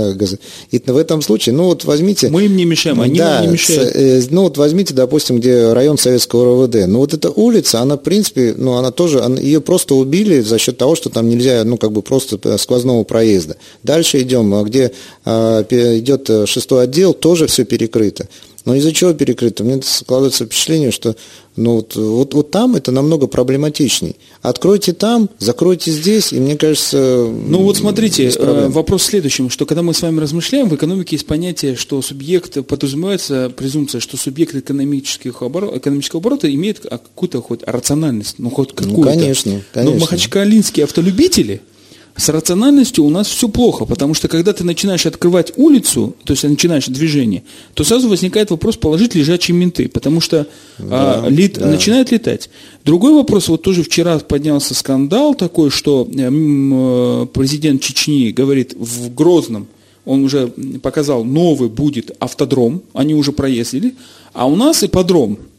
и в этом случае, ну, вот возьмите... Мы им не мешаем, они да, нам не мешают. Э, ну, вот возьмите, допустим, где район Советского РВД, ну, вот эта улица, она, в принципе, ну, она тоже, она, ее просто убили за счет того, что там нельзя, ну, как бы просто сквозного проезда. Дальше идем, где а, идет шестой отдел, тоже все перекрыто. Но из-за чего перекрыто? Мне складывается впечатление, что ну, вот, вот, вот там это намного проблематичней. Откройте там, закройте здесь, и мне кажется... Ну вот смотрите, э, вопрос в следующем, что когда мы с вами размышляем, в экономике есть понятие, что субъект, подразумевается презумпция, что субъект экономических оборот, экономического оборота имеет какую-то хоть рациональность, ну хоть какую-то. Ну, конечно, конечно. Но махачкалинские автолюбители – с рациональностью у нас все плохо, потому что когда ты начинаешь открывать улицу, то есть начинаешь движение, то сразу возникает вопрос положить лежачие менты, потому что да, а, лет, да. начинает летать. Другой вопрос, вот тоже вчера поднялся скандал такой, что э, э, президент Чечни говорит в Грозном, он уже показал, новый будет автодром, они уже проездили, а у нас ипподром, Э,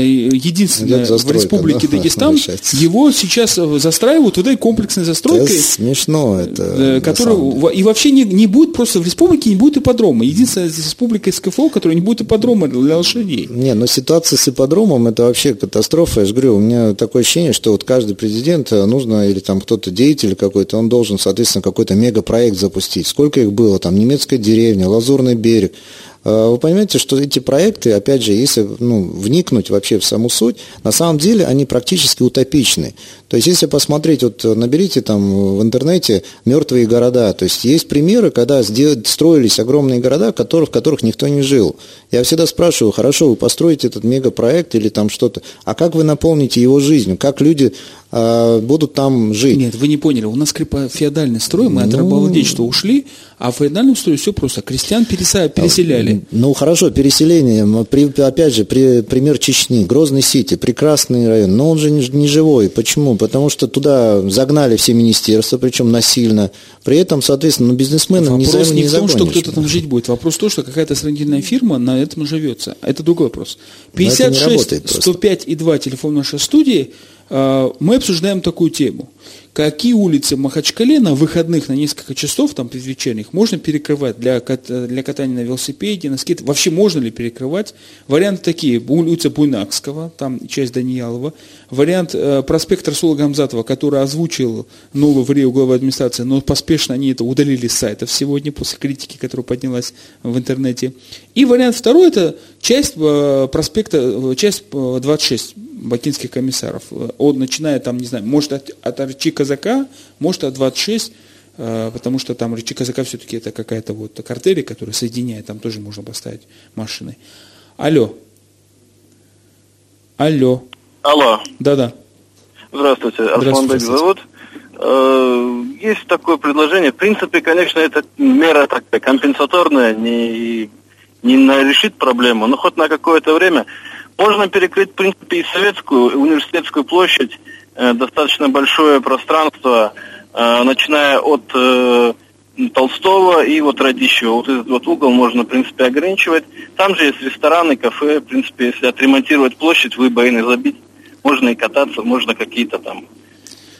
единственное в республике да, Дагестан, его сейчас э, застраивают туда и комплексной застройкой. Это смешно это. Э, Который, и вообще не, не будет просто в республике не будет ипподрома. Единственная республика СКФО, которая не будет ипподрома для лошадей. Не, но ситуация с ипподромом это вообще катастрофа. Я же говорю, у меня такое ощущение, что вот каждый президент нужно, или там кто-то деятель какой-то, он должен, соответственно, какой-то мегапроект запустить. Сколько их было? Там немецкая деревня, Лазурный берег. Э, вы понимаете, что эти проекты, опять же, если ну, вникнуть вообще в саму суть, на самом деле они практически утопичны. То есть, если посмотреть, вот наберите там в интернете мертвые города, то есть есть примеры, когда строились огромные города, в которых, никто не жил. Я всегда спрашиваю, хорошо, вы построите этот мегапроект или там что-то, а как вы наполните его жизнью, как люди будут там жить? Нет, вы не поняли, у нас феодальный строй, мы ну... от рабовладельчества ушли, а в феодальном строе все просто, крестьян переселяли. Ну хорошо, переселение, при, опять же, при, пример Чечни, Грозный Сити, прекрасный район, но он же не, не живой. Почему? Потому что туда загнали все министерства, причем насильно. При этом, соответственно, ну, бизнесменам вопрос не Вопрос не в том, что кто-то там жить будет. Вопрос в том, что какая-то сравнительная фирма на этом живется. Это другой вопрос. 56 105 и 2 телефон нашей студии. А, мы обсуждаем такую тему – какие улицы в Махачкале на выходных на несколько часов, там предвечерних, можно перекрывать для, для катания на велосипеде, на скейт. Вообще можно ли перекрывать? Варианты такие. Улица Буйнакского, там часть Даниялова. Вариант э, проспект Расула Гамзатова, который озвучил новый в Рио глава администрации, но поспешно они это удалили с сайтов сегодня после критики, которая поднялась в интернете. И вариант второй, это часть э, проспекта, э, часть 26 бакинских комиссаров. От, начиная там, не знаю, может от, от Арчи Казака, может от 26, потому что там Речи Казака все-таки это какая-то вот картель, которая соединяет, там тоже можно поставить машины. Алло. Алло. Алло. Да-да. Здравствуйте. Асланбек зовут. Э, есть такое предложение. В принципе, конечно, это мера такая компенсаторная, не, не решит проблему, но хоть на какое-то время. Можно перекрыть, в принципе, и советскую, и университетскую площадь, э, достаточно большое пространство, э, начиная от э, Толстого и вот Радищева. Вот этот вот угол можно, в принципе, ограничивать. Там же есть рестораны, кафе. В принципе, если отремонтировать площадь, выбоины забить, можно и кататься, можно какие-то там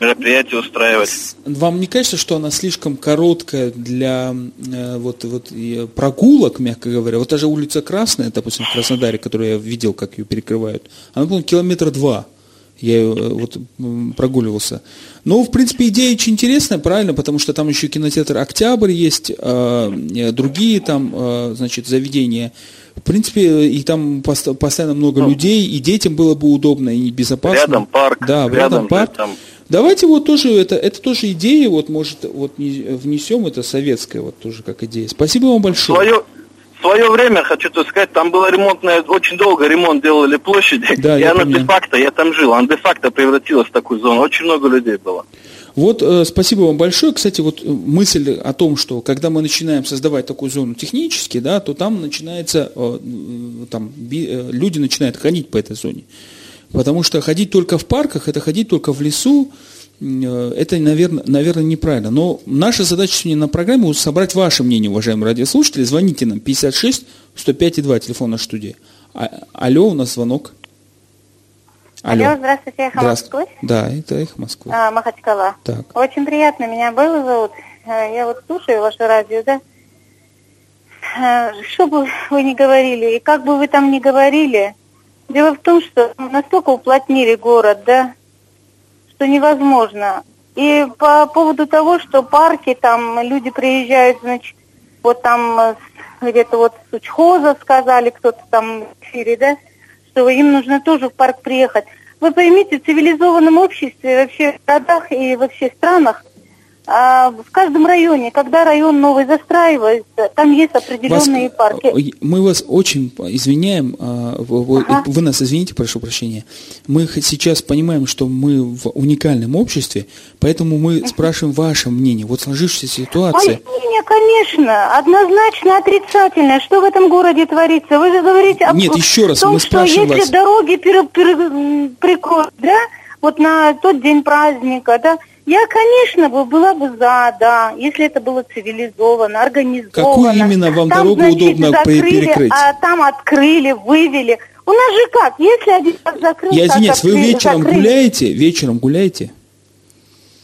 мероприятия устраивать. Вам не кажется, что она слишком короткая для э, вот, вот прогулок, мягко говоря? Вот даже улица Красная, допустим, в Краснодаре, которую я видел, как ее перекрывают, она, по километр два. Я э, вот прогуливался. Ну, в принципе, идея очень интересная, правильно, потому что там еще кинотеатр «Октябрь» есть, э, другие там, э, значит, заведения. В принципе, и там постоянно много ну, людей, и детям было бы удобно и безопасно. Рядом парк. Да, рядом, рядом парк. Там... Давайте вот тоже, это, это тоже идея, вот может, вот внесем, это советская вот тоже как идея. Спасибо вам большое. Свое, свое время, хочу тут сказать, там было ремонтное, очень долго ремонт делали площади, да, и она де-факто, я там жил, она де-факто превратилась в такую зону, очень много людей было. Вот, э, спасибо вам большое. Кстати, вот э, мысль о том, что когда мы начинаем создавать такую зону технически, да, то там начинается, э, там люди начинают ходить по этой зоне. Потому что ходить только в парках, это ходить только в лесу, это, наверное, наверное, неправильно. Но наша задача сегодня на программе собрать ваше мнение, уважаемые радиослушатели. Звоните нам 56 105 и 2, телефон нашей студии. А, алло, у нас звонок. Алло, алло здравствуйте, Эхо Москвы. Да, это Эхо Москвы. А, Махачкала. Так. Очень приятно, меня было зовут. Э, я вот слушаю ваше радио, да. Э, что бы вы ни говорили, и как бы вы там ни говорили, дело в том, что настолько уплотнили город, да, что невозможно. И по поводу того, что парки, там люди приезжают, значит, вот там э, где-то вот с учхоза сказали, кто-то там в эфире, да, что им нужно тоже в парк приехать. Вы поймите, в цивилизованном обществе, вообще в городах и во всех странах а в каждом районе, когда район новый застраивается, там есть определенные вас, парки. Мы вас очень извиняем, а, ага. вы нас извините, прошу прощения. Мы сейчас понимаем, что мы в уникальном обществе, поэтому мы спрашиваем ваше мнение. Вот сложившаяся ситуация. Мое мнение, конечно, однозначно отрицательное. Что в этом городе творится? Вы же говорите о Нет, еще раз, том, мы спрашиваем что если вас... дороги прикроют, да, вот на тот день праздника, да, я, конечно, бы была бы за, да, если это было цивилизованно, организовано. Какую именно вам там, дорогу значит, удобно закрыли, перекрыть? А там открыли, вывели. У нас же как, если один раз закрыл... Я извиняюсь, вы вечером закрыли. гуляете? Вечером гуляете?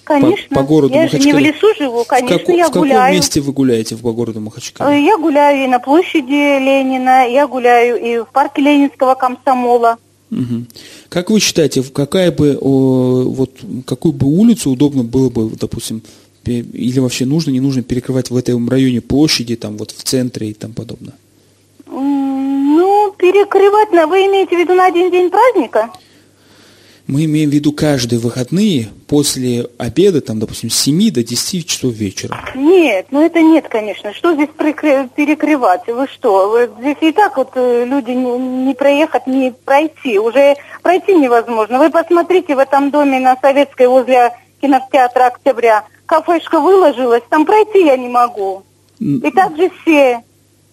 Конечно. По, по городу я Махачкале. же не в лесу живу, конечно, в како, я в гуляю. В каком месте вы гуляете по городу Махачкале? Э, я гуляю и на площади Ленина, я гуляю и в парке Ленинского комсомола. Угу. Как вы считаете, какая бы, вот, какую бы улицу удобно было бы, допустим, или вообще нужно, не нужно перекрывать в этом районе площади, там вот в центре и там подобное? Ну, перекрывать, вы имеете в виду на один день праздника? Мы имеем в виду каждые выходные после обеда, там, допустим, с 7 до 10 часов вечера. Нет, ну это нет, конечно. Что здесь перекрывать? Вы что? Вы, здесь и так вот э, люди не, не проехать, не пройти. Уже пройти невозможно. Вы посмотрите в этом доме на Советской возле кинотеатра «Октября». Кафешка выложилась, там пройти я не могу. И так же все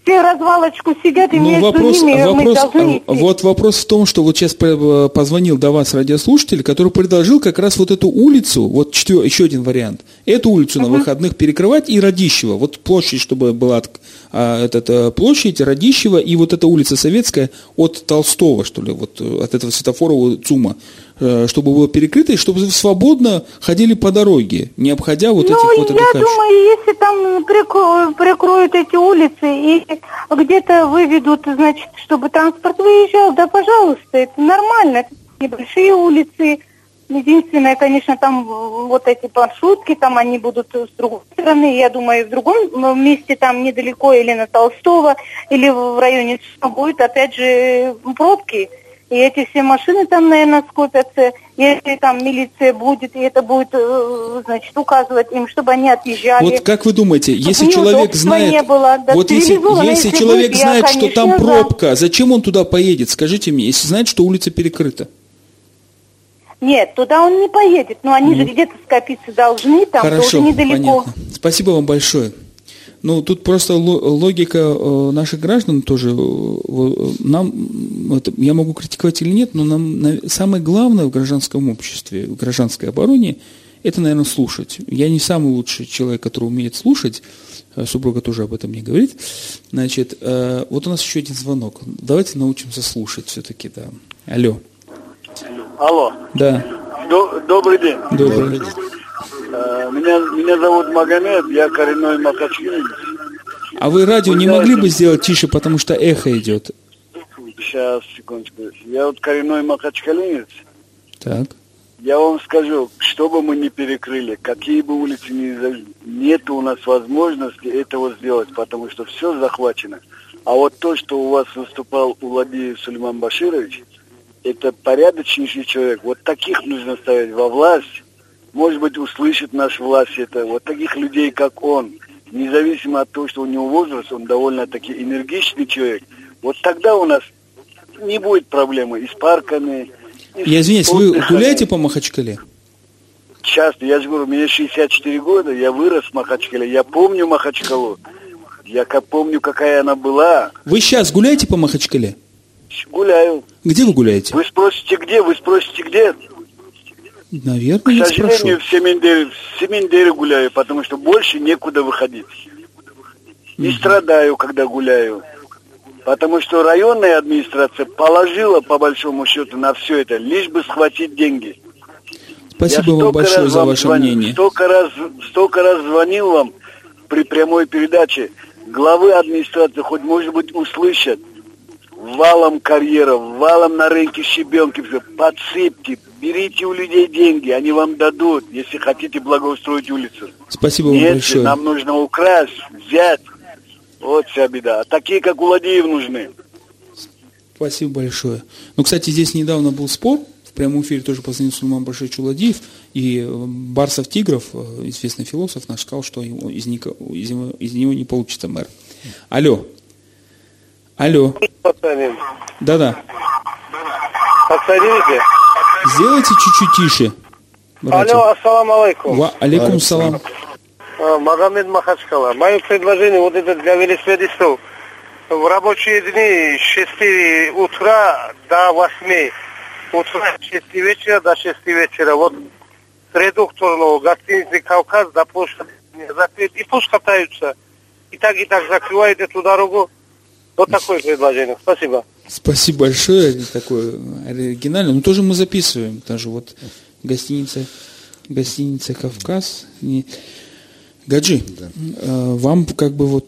все развалочку сидят, и ну, вопрос, ними вопрос, мы должны идти. Вот вопрос в том, что вот сейчас позвонил до вас радиослушатель, который предложил как раз вот эту улицу, вот четвер, еще один вариант, эту улицу uh-huh. на выходных перекрывать и Радищева, вот площадь, чтобы была а, эта площадь Радищева и вот эта улица Советская от Толстого, что ли, вот от этого светофора ЦУМа. Э, чтобы было перекрыто, и чтобы свободно ходили по дороге, не обходя вот ну, этих вот я думаю, если там прикроют, прикроют эти улицы и где-то выведут, значит, чтобы транспорт выезжал, да, пожалуйста, это нормально, это небольшие улицы, Единственное, конечно, там вот эти маршрутки, там они будут с другой стороны. Я думаю, в другом месте, там недалеко, или на Толстого, или в районе будет, опять же, пробки. И эти все машины там, наверное, скопятся. Если там милиция будет, и это будет, э, значит, указывать им, чтобы они отъезжали. Вот как вы думаете, если человек знает, не было, да, вот если, если, если человек будет, знает, я, конечно, что там пробка, да. зачем он туда поедет? Скажите мне, если знает, что улица перекрыта. Нет, туда он не поедет. Но они же где-то скопиться должны, там Хорошо, тоже недалеко. понятно. Спасибо вам большое. Ну, тут просто ло- логика э, наших граждан тоже. э, э, Нам, я могу критиковать или нет, но нам на- самое главное в гражданском обществе, в гражданской обороне, это, наверное, слушать. Я не самый лучший человек, который умеет слушать. Супруга тоже об этом не говорит. Значит, вот у нас еще один звонок. Давайте научимся слушать все-таки, да. Алло. Алло. Да. До- добрый день. Добрый. Э, Меня, меня зовут Магомед, я коренной махачкалинец. А вы радио не могли бы сделать тише, потому что эхо идет? Сейчас, секундочку. Я вот коренной махачкалинец. Так. Я вам скажу, что бы мы ни перекрыли, какие бы улицы ни за- нет у нас возможности этого сделать, потому что все захвачено. А вот то, что у вас выступал Уладиев Сулейман Баширович, это порядочнейший человек. Вот таких нужно ставить во власть. Может быть, услышит наша власть это. Вот таких людей, как он, независимо от того, что у него возраст, он довольно-таки энергичный человек. Вот тогда у нас не будет проблемы и с парками, и Я извиняюсь, вы гуляете по Махачкале? Часто, я же говорю, мне 64 года, я вырос в Махачкале, я помню Махачкалу, я как помню, какая она была, Вы сейчас гуляете по Махачкале? гуляю. Где вы гуляете? Вы спросите, где? Вы спросите, где? Наверное, К сожалению, в Семендере, в Семендере гуляю, потому что больше некуда выходить. И страдаю, когда гуляю. Потому что районная администрация положила, по большому счету, на все это, лишь бы схватить деньги. Спасибо Я вам большое раз за вам ваше звонил, мнение. Столько раз, столько раз звонил вам при прямой передаче. Главы администрации хоть, может быть, услышат. Валом карьеров, валом на рынке щебенки, все. подсыпьте, берите у людей деньги, они вам дадут, если хотите благоустроить улицу. Спасибо вам Если большое. нам нужно украсть, взять, вот вся беда. А такие, как Уладеев, нужны. Спасибо большое. Ну, кстати, здесь недавно был спор. В прямом эфире тоже позвонил Сулейман Большой Чуладиев. И э, Барсов Тигров, э, известный философ, наш сказал, что из, него, из него- из него не получится мэр. Алло. Алло. Да-да. Повторите. Сделайте чуть-чуть тише. радио. Алло, ассаламу алейкум. Ва алейкум салам. А, Магомед Махачкала. Мое предложение вот это для велосипедистов. В рабочие дни с 6 утра до 8 утра, с 6 вечера до 6 вечера. Вот с редукторного гостиницы Кавказ до площади. И пусть катаются. И так, и так закрывают эту дорогу. Вот такое предложение. Спасибо. Спасибо большое, такое оригинальное. Но тоже мы записываем, даже вот гостиница, гостиница Кавказ. Не... Гаджи, э, вам как бы вот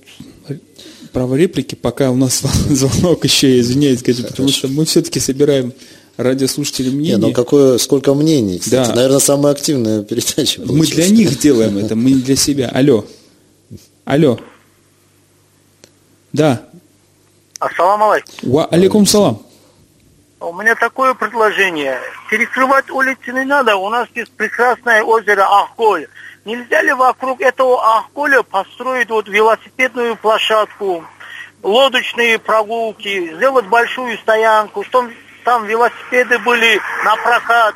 право реплики, пока у нас звонок еще, извиняюсь, Гаджи, потому что мы все-таки собираем радиослушателей мнения. Не, ну какое, сколько мнений, кстати. Да. Наверное, самая активная передача Мы получилась. для них делаем это, мы не для себя. Алло. Алло. Да. Ассаламу алейкум. Ва алейкум салам. У меня такое предложение. Перекрывать улицы не надо. У нас есть прекрасное озеро Ахголь. Нельзя ли вокруг этого Ахголя построить вот велосипедную площадку, лодочные прогулки, сделать большую стоянку, чтобы там велосипеды были на прокат.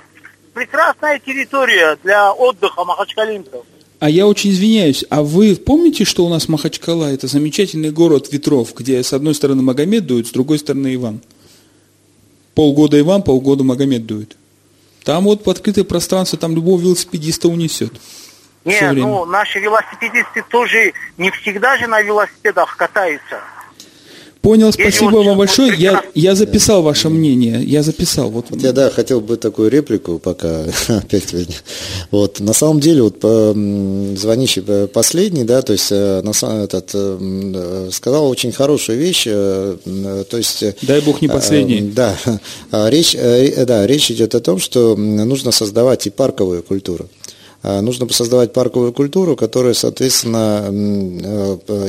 Прекрасная территория для отдыха махачкалинцев. А я очень извиняюсь, а вы помните, что у нас Махачкала – это замечательный город ветров, где с одной стороны Магомед дует, с другой стороны Иван? Полгода Иван, полгода Магомед дует. Там вот открытое пространство, там любого велосипедиста унесет. Не, ну наши велосипедисты тоже не всегда же на велосипедах катаются. Понял, спасибо вам большое. Я, я записал ваше мнение. Я записал. Вот, Вот я, да, хотел бы такую реплику, пока опять вы Вот, на самом деле, вот звонящий э, последний, да, то есть, э, на самом этот, э, сказал очень хорошую вещь, то есть... Дай бог не последний. э, Да, А речь, да, речь идет о том, что нужно создавать и парковую культуру. Нужно создавать парковую культуру, которая, соответственно,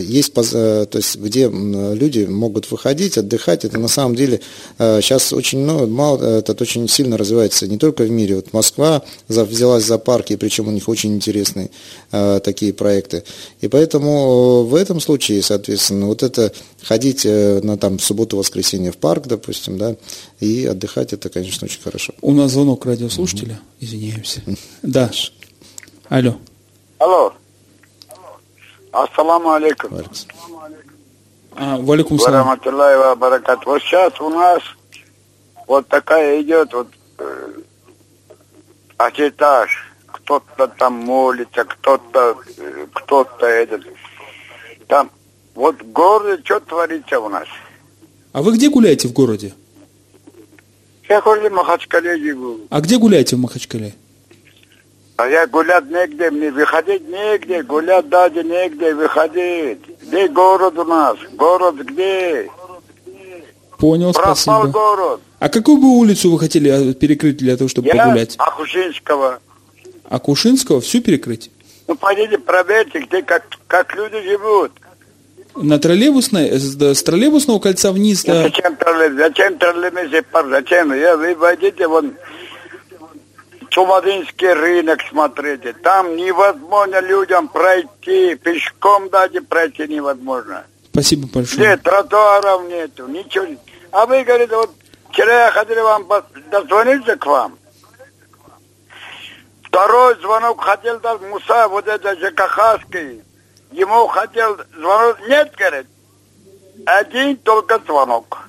есть, то есть где люди могут выходить, отдыхать. Это на самом деле сейчас очень много, мало, это очень сильно развивается не только в мире. Вот Москва взялась за парки, причем у них очень интересные такие проекты. И поэтому в этом случае, соответственно, вот это ходить на там субботу-воскресенье в парк, допустим, да, и отдыхать, это, конечно, очень хорошо. У нас звонок радиослушателя, mm-hmm. извиняемся. Да. Алло. Алло. Ассаламу алейкум. А, валикум салам. баракат. Вот сейчас у нас вот такая идет вот э, ажиотаж. Кто-то там молится, кто-то, э, кто-то этот. Там вот в городе что творится у нас? А вы где гуляете в городе? Я в городе Махачкале живу. А где гуляете в Махачкале? А я гулять негде, мне выходить негде, гулять даже негде, выходить. Где город у нас? Город где? Понял, Пропал спасибо. город. А какую бы улицу вы хотели а, перекрыть для того, чтобы я погулять? Акушинского. Акушинского? Всю перекрыть? Ну, пойдите, проверьте, где, как, как люди живут. На троллейбусной, с, с троллейбусного кольца вниз, да? Зачем троллейбус? Зачем троллейбус? Зачем? Я, вы войдите вон Чумадинский рынок смотрите. Там невозможно людям пройти, пешком даже пройти невозможно. Спасибо большое. Где тротуаров нету, ничего. А вы говорите, вот вчера я хотел вам дозвониться к вам. Второй звонок хотел дать Муса, вот это ЖКХский. Ему хотел звонок, нет, говорит. Один только звонок.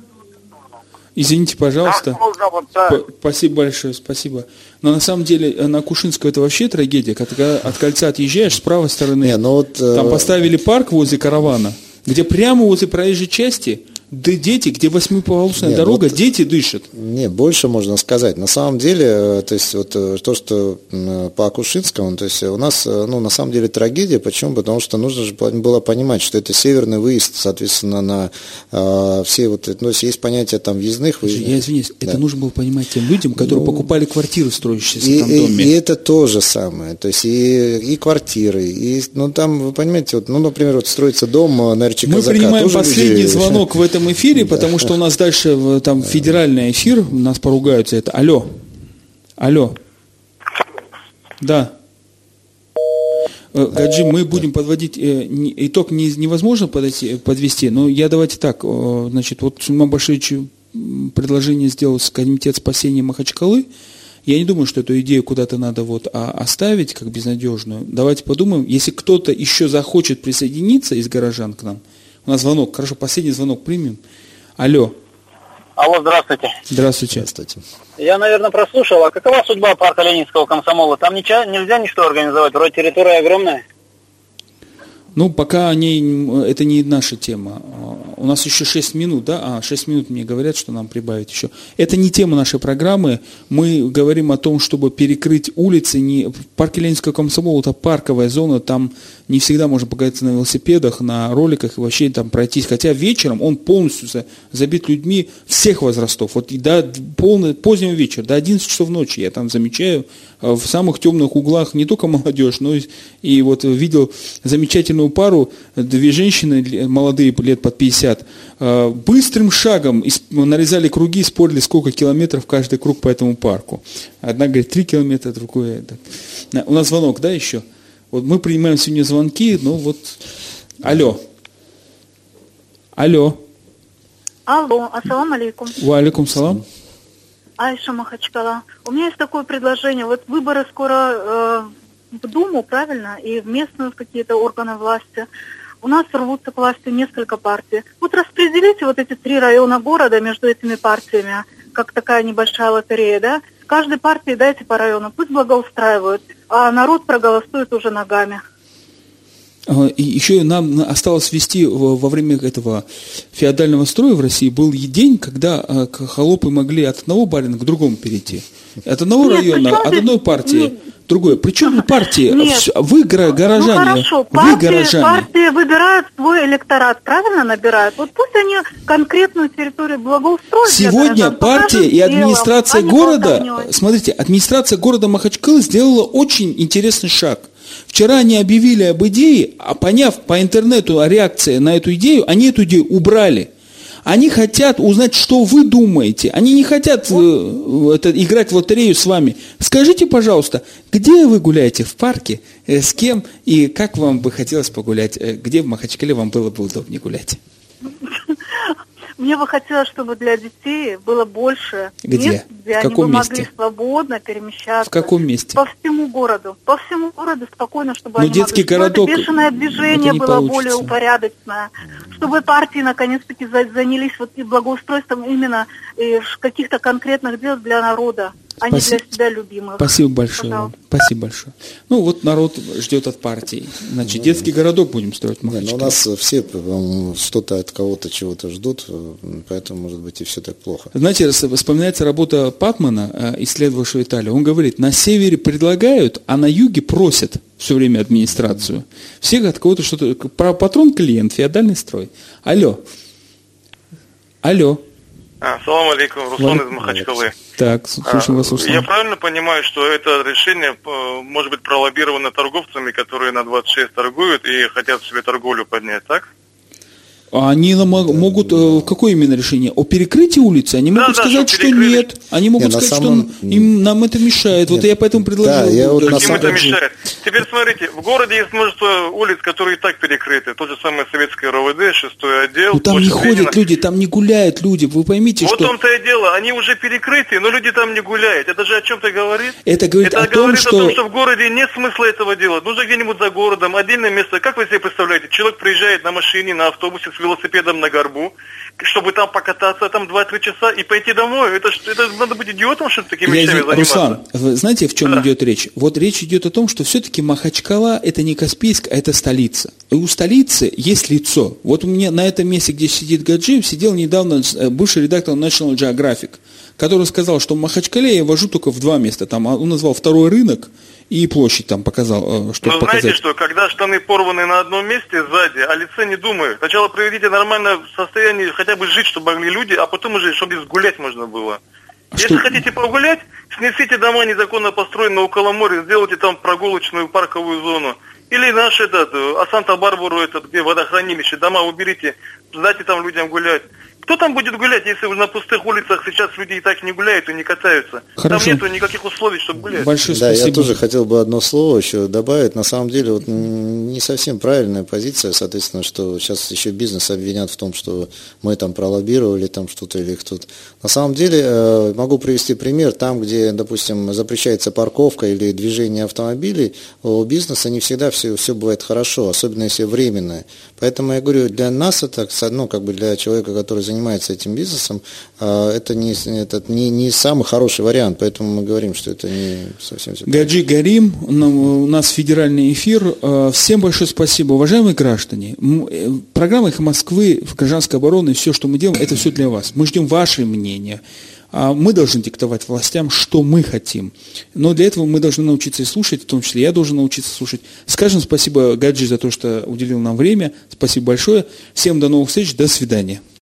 Извините, пожалуйста. Можно вот так? Спасибо большое, спасибо. Но на самом деле э, на Кушинского это вообще трагедия. Когда от кольца отъезжаешь с правой стороны, Не, ну вот, там э... поставили парк возле каравана, где прямо возле проезжей части да дети, где восьмиполосная Нет, дорога, вот, дети дышат. Не, больше можно сказать. На самом деле, э, то есть вот э, то, что по Акушинскому, то есть у нас, э, ну, на самом деле трагедия. Почему? Потому что нужно же было понимать, что это северный выезд, соответственно, на э, все вот, ну, есть понятие там въездных, выездных. Я извиняюсь, да. это нужно было понимать тем людям, которые ну, покупали квартиры, строящиеся и, в этом доме. И, и это то же самое. То есть и, и квартиры, и, ну, там, вы понимаете, вот, ну, например, вот строится дом на РЧК Мы принимаем последний люди... звонок в этом эфире, потому что у нас дальше там федеральный эфир, нас поругают за это. Алло. Алло. Да. Э, Гаджи, мы будем подводить, э, итог невозможно подойти, подвести, но я давайте так, значит, вот Сульман Башевич предложение сделал с комитет спасения Махачкалы, я не думаю, что эту идею куда-то надо вот а, оставить как безнадежную. Давайте подумаем, если кто-то еще захочет присоединиться из горожан к нам, у нас звонок, хорошо, последний звонок примем. Алло. Алло, здравствуйте. Здравствуйте. Здравствуйте. Я, наверное, прослушал. А какова судьба парка Ленинского комсомола? Там ничего, нельзя ничто организовать? Вроде территория огромная. Ну, пока они, это не наша тема. У нас еще 6 минут, да? А, 6 минут мне говорят, что нам прибавить еще. Это не тема нашей программы. Мы говорим о том, чтобы перекрыть улицы. Не... В парке Ленинского комсомола это парковая зона, там не всегда можно покататься на велосипедах, на роликах и вообще там пройтись. Хотя вечером он полностью забит людьми всех возрастов. Вот и до полный, позднего вечера, до 11 часов ночи я там замечаю в самых темных углах не только молодежь, но и, вот видел замечательную пару, две женщины молодые, лет под 50, э, быстрым шагом нарезали круги, спорили, сколько километров каждый круг по этому парку. Одна говорит 3 километра, другая... Так. У нас звонок, да, еще? Вот мы принимаем сегодня звонки, ну вот... Алло. Алло. Алло, ассалам алейкум. Ва алейкум салам. Айша Махачкала. У меня есть такое предложение. Вот выборы скоро э, в Думу, правильно, и в местные какие-то органы власти. У нас рвутся к власти несколько партий. Вот распределите вот эти три района города между этими партиями, как такая небольшая лотерея, да? Каждой партии дайте по району, пусть благоустраивают, а народ проголосует уже ногами. А, и еще нам осталось ввести во время этого феодального строя в России был день, когда а, холопы могли от одного барина к другому перейти. От одного Нет, района, от одной партии другое. Причем партии? Нет. Вы гора- горожане. Ну хорошо, вы партии, горожане. партии выбирают свой электорат, правильно набирают? Вот пусть они конкретную территорию благоустроят. Сегодня граждан, партия и делом, администрация а не города, смотрите, администрация города Махачкалы сделала очень интересный шаг. Вчера они объявили об идее, а поняв по интернету о реакции на эту идею, они эту идею убрали. Они хотят узнать, что вы думаете. Они не хотят э, это, играть в лотерею с вами. Скажите, пожалуйста, где вы гуляете в парке, э, с кем и как вам бы хотелось погулять? Э, где в Махачкале вам было бы удобнее гулять? Мне бы хотелось, чтобы для детей было больше Где? мест, где В они каком бы могли месте? свободно перемещаться. В каком месте? По всему городу. По всему городу спокойно, чтобы Ну, они детский могли... городок, Чтобы бешеное движение было получится. более упорядоченное. Чтобы партии наконец-таки за- занялись вот и благоустройством именно каких-то конкретных дел для народа, не Спасибо. для себя любимых. Спасибо большое вам. Спасибо большое. Ну вот народ ждет от партии. Значит, детский городок будем строить ну, Махачкале. у нас все по-моему, что-то от кого-то чего-то ждут, э, поэтому, может быть, и все так плохо. Знаете, вспоминается работа Патмана, э, исследовавшего Италию. Он говорит, на севере предлагают, а на юге просят все время администрацию. Все от кого-то что-то... Про патрон клиент, феодальный строй. Алло. Алло. А, Салам алейкум, Руслан из Махачкалы. Так, слушаем вас, А, Руслан. Я правильно понимаю, что это решение э, может быть пролоббировано торговцами, которые на 26 торгуют и хотят себе торговлю поднять, так? А Они могут... э, Какое именно решение? О перекрытии улицы? Они Да, могут да, сказать, что что нет. Они могут Не, на сказать, самом- что им, нам это мешает. Вот я поэтому предложил... Да, я вот на Им это мешает. Теперь смотрите, в городе есть множество улиц, которые и так перекрыты. То же самое советское РОВД, шестой отдел. Ну там не площадь Ленина. ходят люди, там не гуляют люди. Вы поймите, Вот в что... том-то и дело, они уже перекрыты, но люди там не гуляют. Это же о чем-то говорит? Это говорит Это о том, говорит что... о том, что в городе нет смысла этого делать. Нужно где-нибудь за городом, отдельное место. Как вы себе представляете? Человек приезжает на машине, на автобусе с велосипедом на горбу, чтобы там покататься там 2-3 часа и пойти домой. Это, это надо быть идиотом, чтобы такими Я вещами извини- заниматься. Руслан, знаете, в чем идет речь? Вот речь идет о том, что все-таки Махачкала это не Каспийск, а это столица. И у столицы есть лицо. Вот у меня на этом месте, где сидит Гаджиев, сидел недавно э, бывший редактор National Geographic, который сказал, что в Махачкале я вожу только в два места. Там а, он назвал второй рынок и площадь там показал, э, чтобы Но показать. знаете что, когда штаны порваны на одном месте сзади, о лице не думают. Сначала приведите нормальное состояние, хотя бы жить, чтобы могли люди, а потом уже, чтобы гулять можно было. Если хотите погулять, снесите дома незаконно построенные около моря, сделайте там прогулочную парковую зону. Или наш этот, э, а Санта-Барбару, этот, где водохранилище, дома уберите, дайте там людям гулять. Кто там будет гулять, если уже на пустых улицах сейчас люди и так не гуляют и не катаются? Хорошо. Там нету никаких условий, чтобы гулять. да, я тоже хотел бы одно слово еще добавить. На самом деле, вот, не совсем правильная позиция, соответственно, что сейчас еще бизнес обвинят в том, что мы там пролоббировали там что-то или кто-то. На самом деле, э, могу привести пример, там, где, допустим, запрещается парковка или движение автомобилей, у бизнеса не всегда все, все бывает хорошо, особенно если временное. Поэтому я говорю, для нас это, ну, как бы для человека, который занимается этим бизнесом, э, это не, это не, не самый хороший вариант, поэтому мы говорим, что это не совсем все. Гаджи Гарим, нам- у нас федеральный эфир. Э, Всем большое спасибо, уважаемые граждане. Э, Программа «Эхо Москвы», гражданской обороны, все, что мы делаем, это все для вас. Мы ждем ваше мнение. А Мы должны диктовать властям, что мы хотим. Но для этого мы должны научиться и слушать, в том числе я должен научиться слушать. Скажем спасибо Гаджи за то, что уделил нам время. Спасибо большое. Всем до новых встреч. До свидания.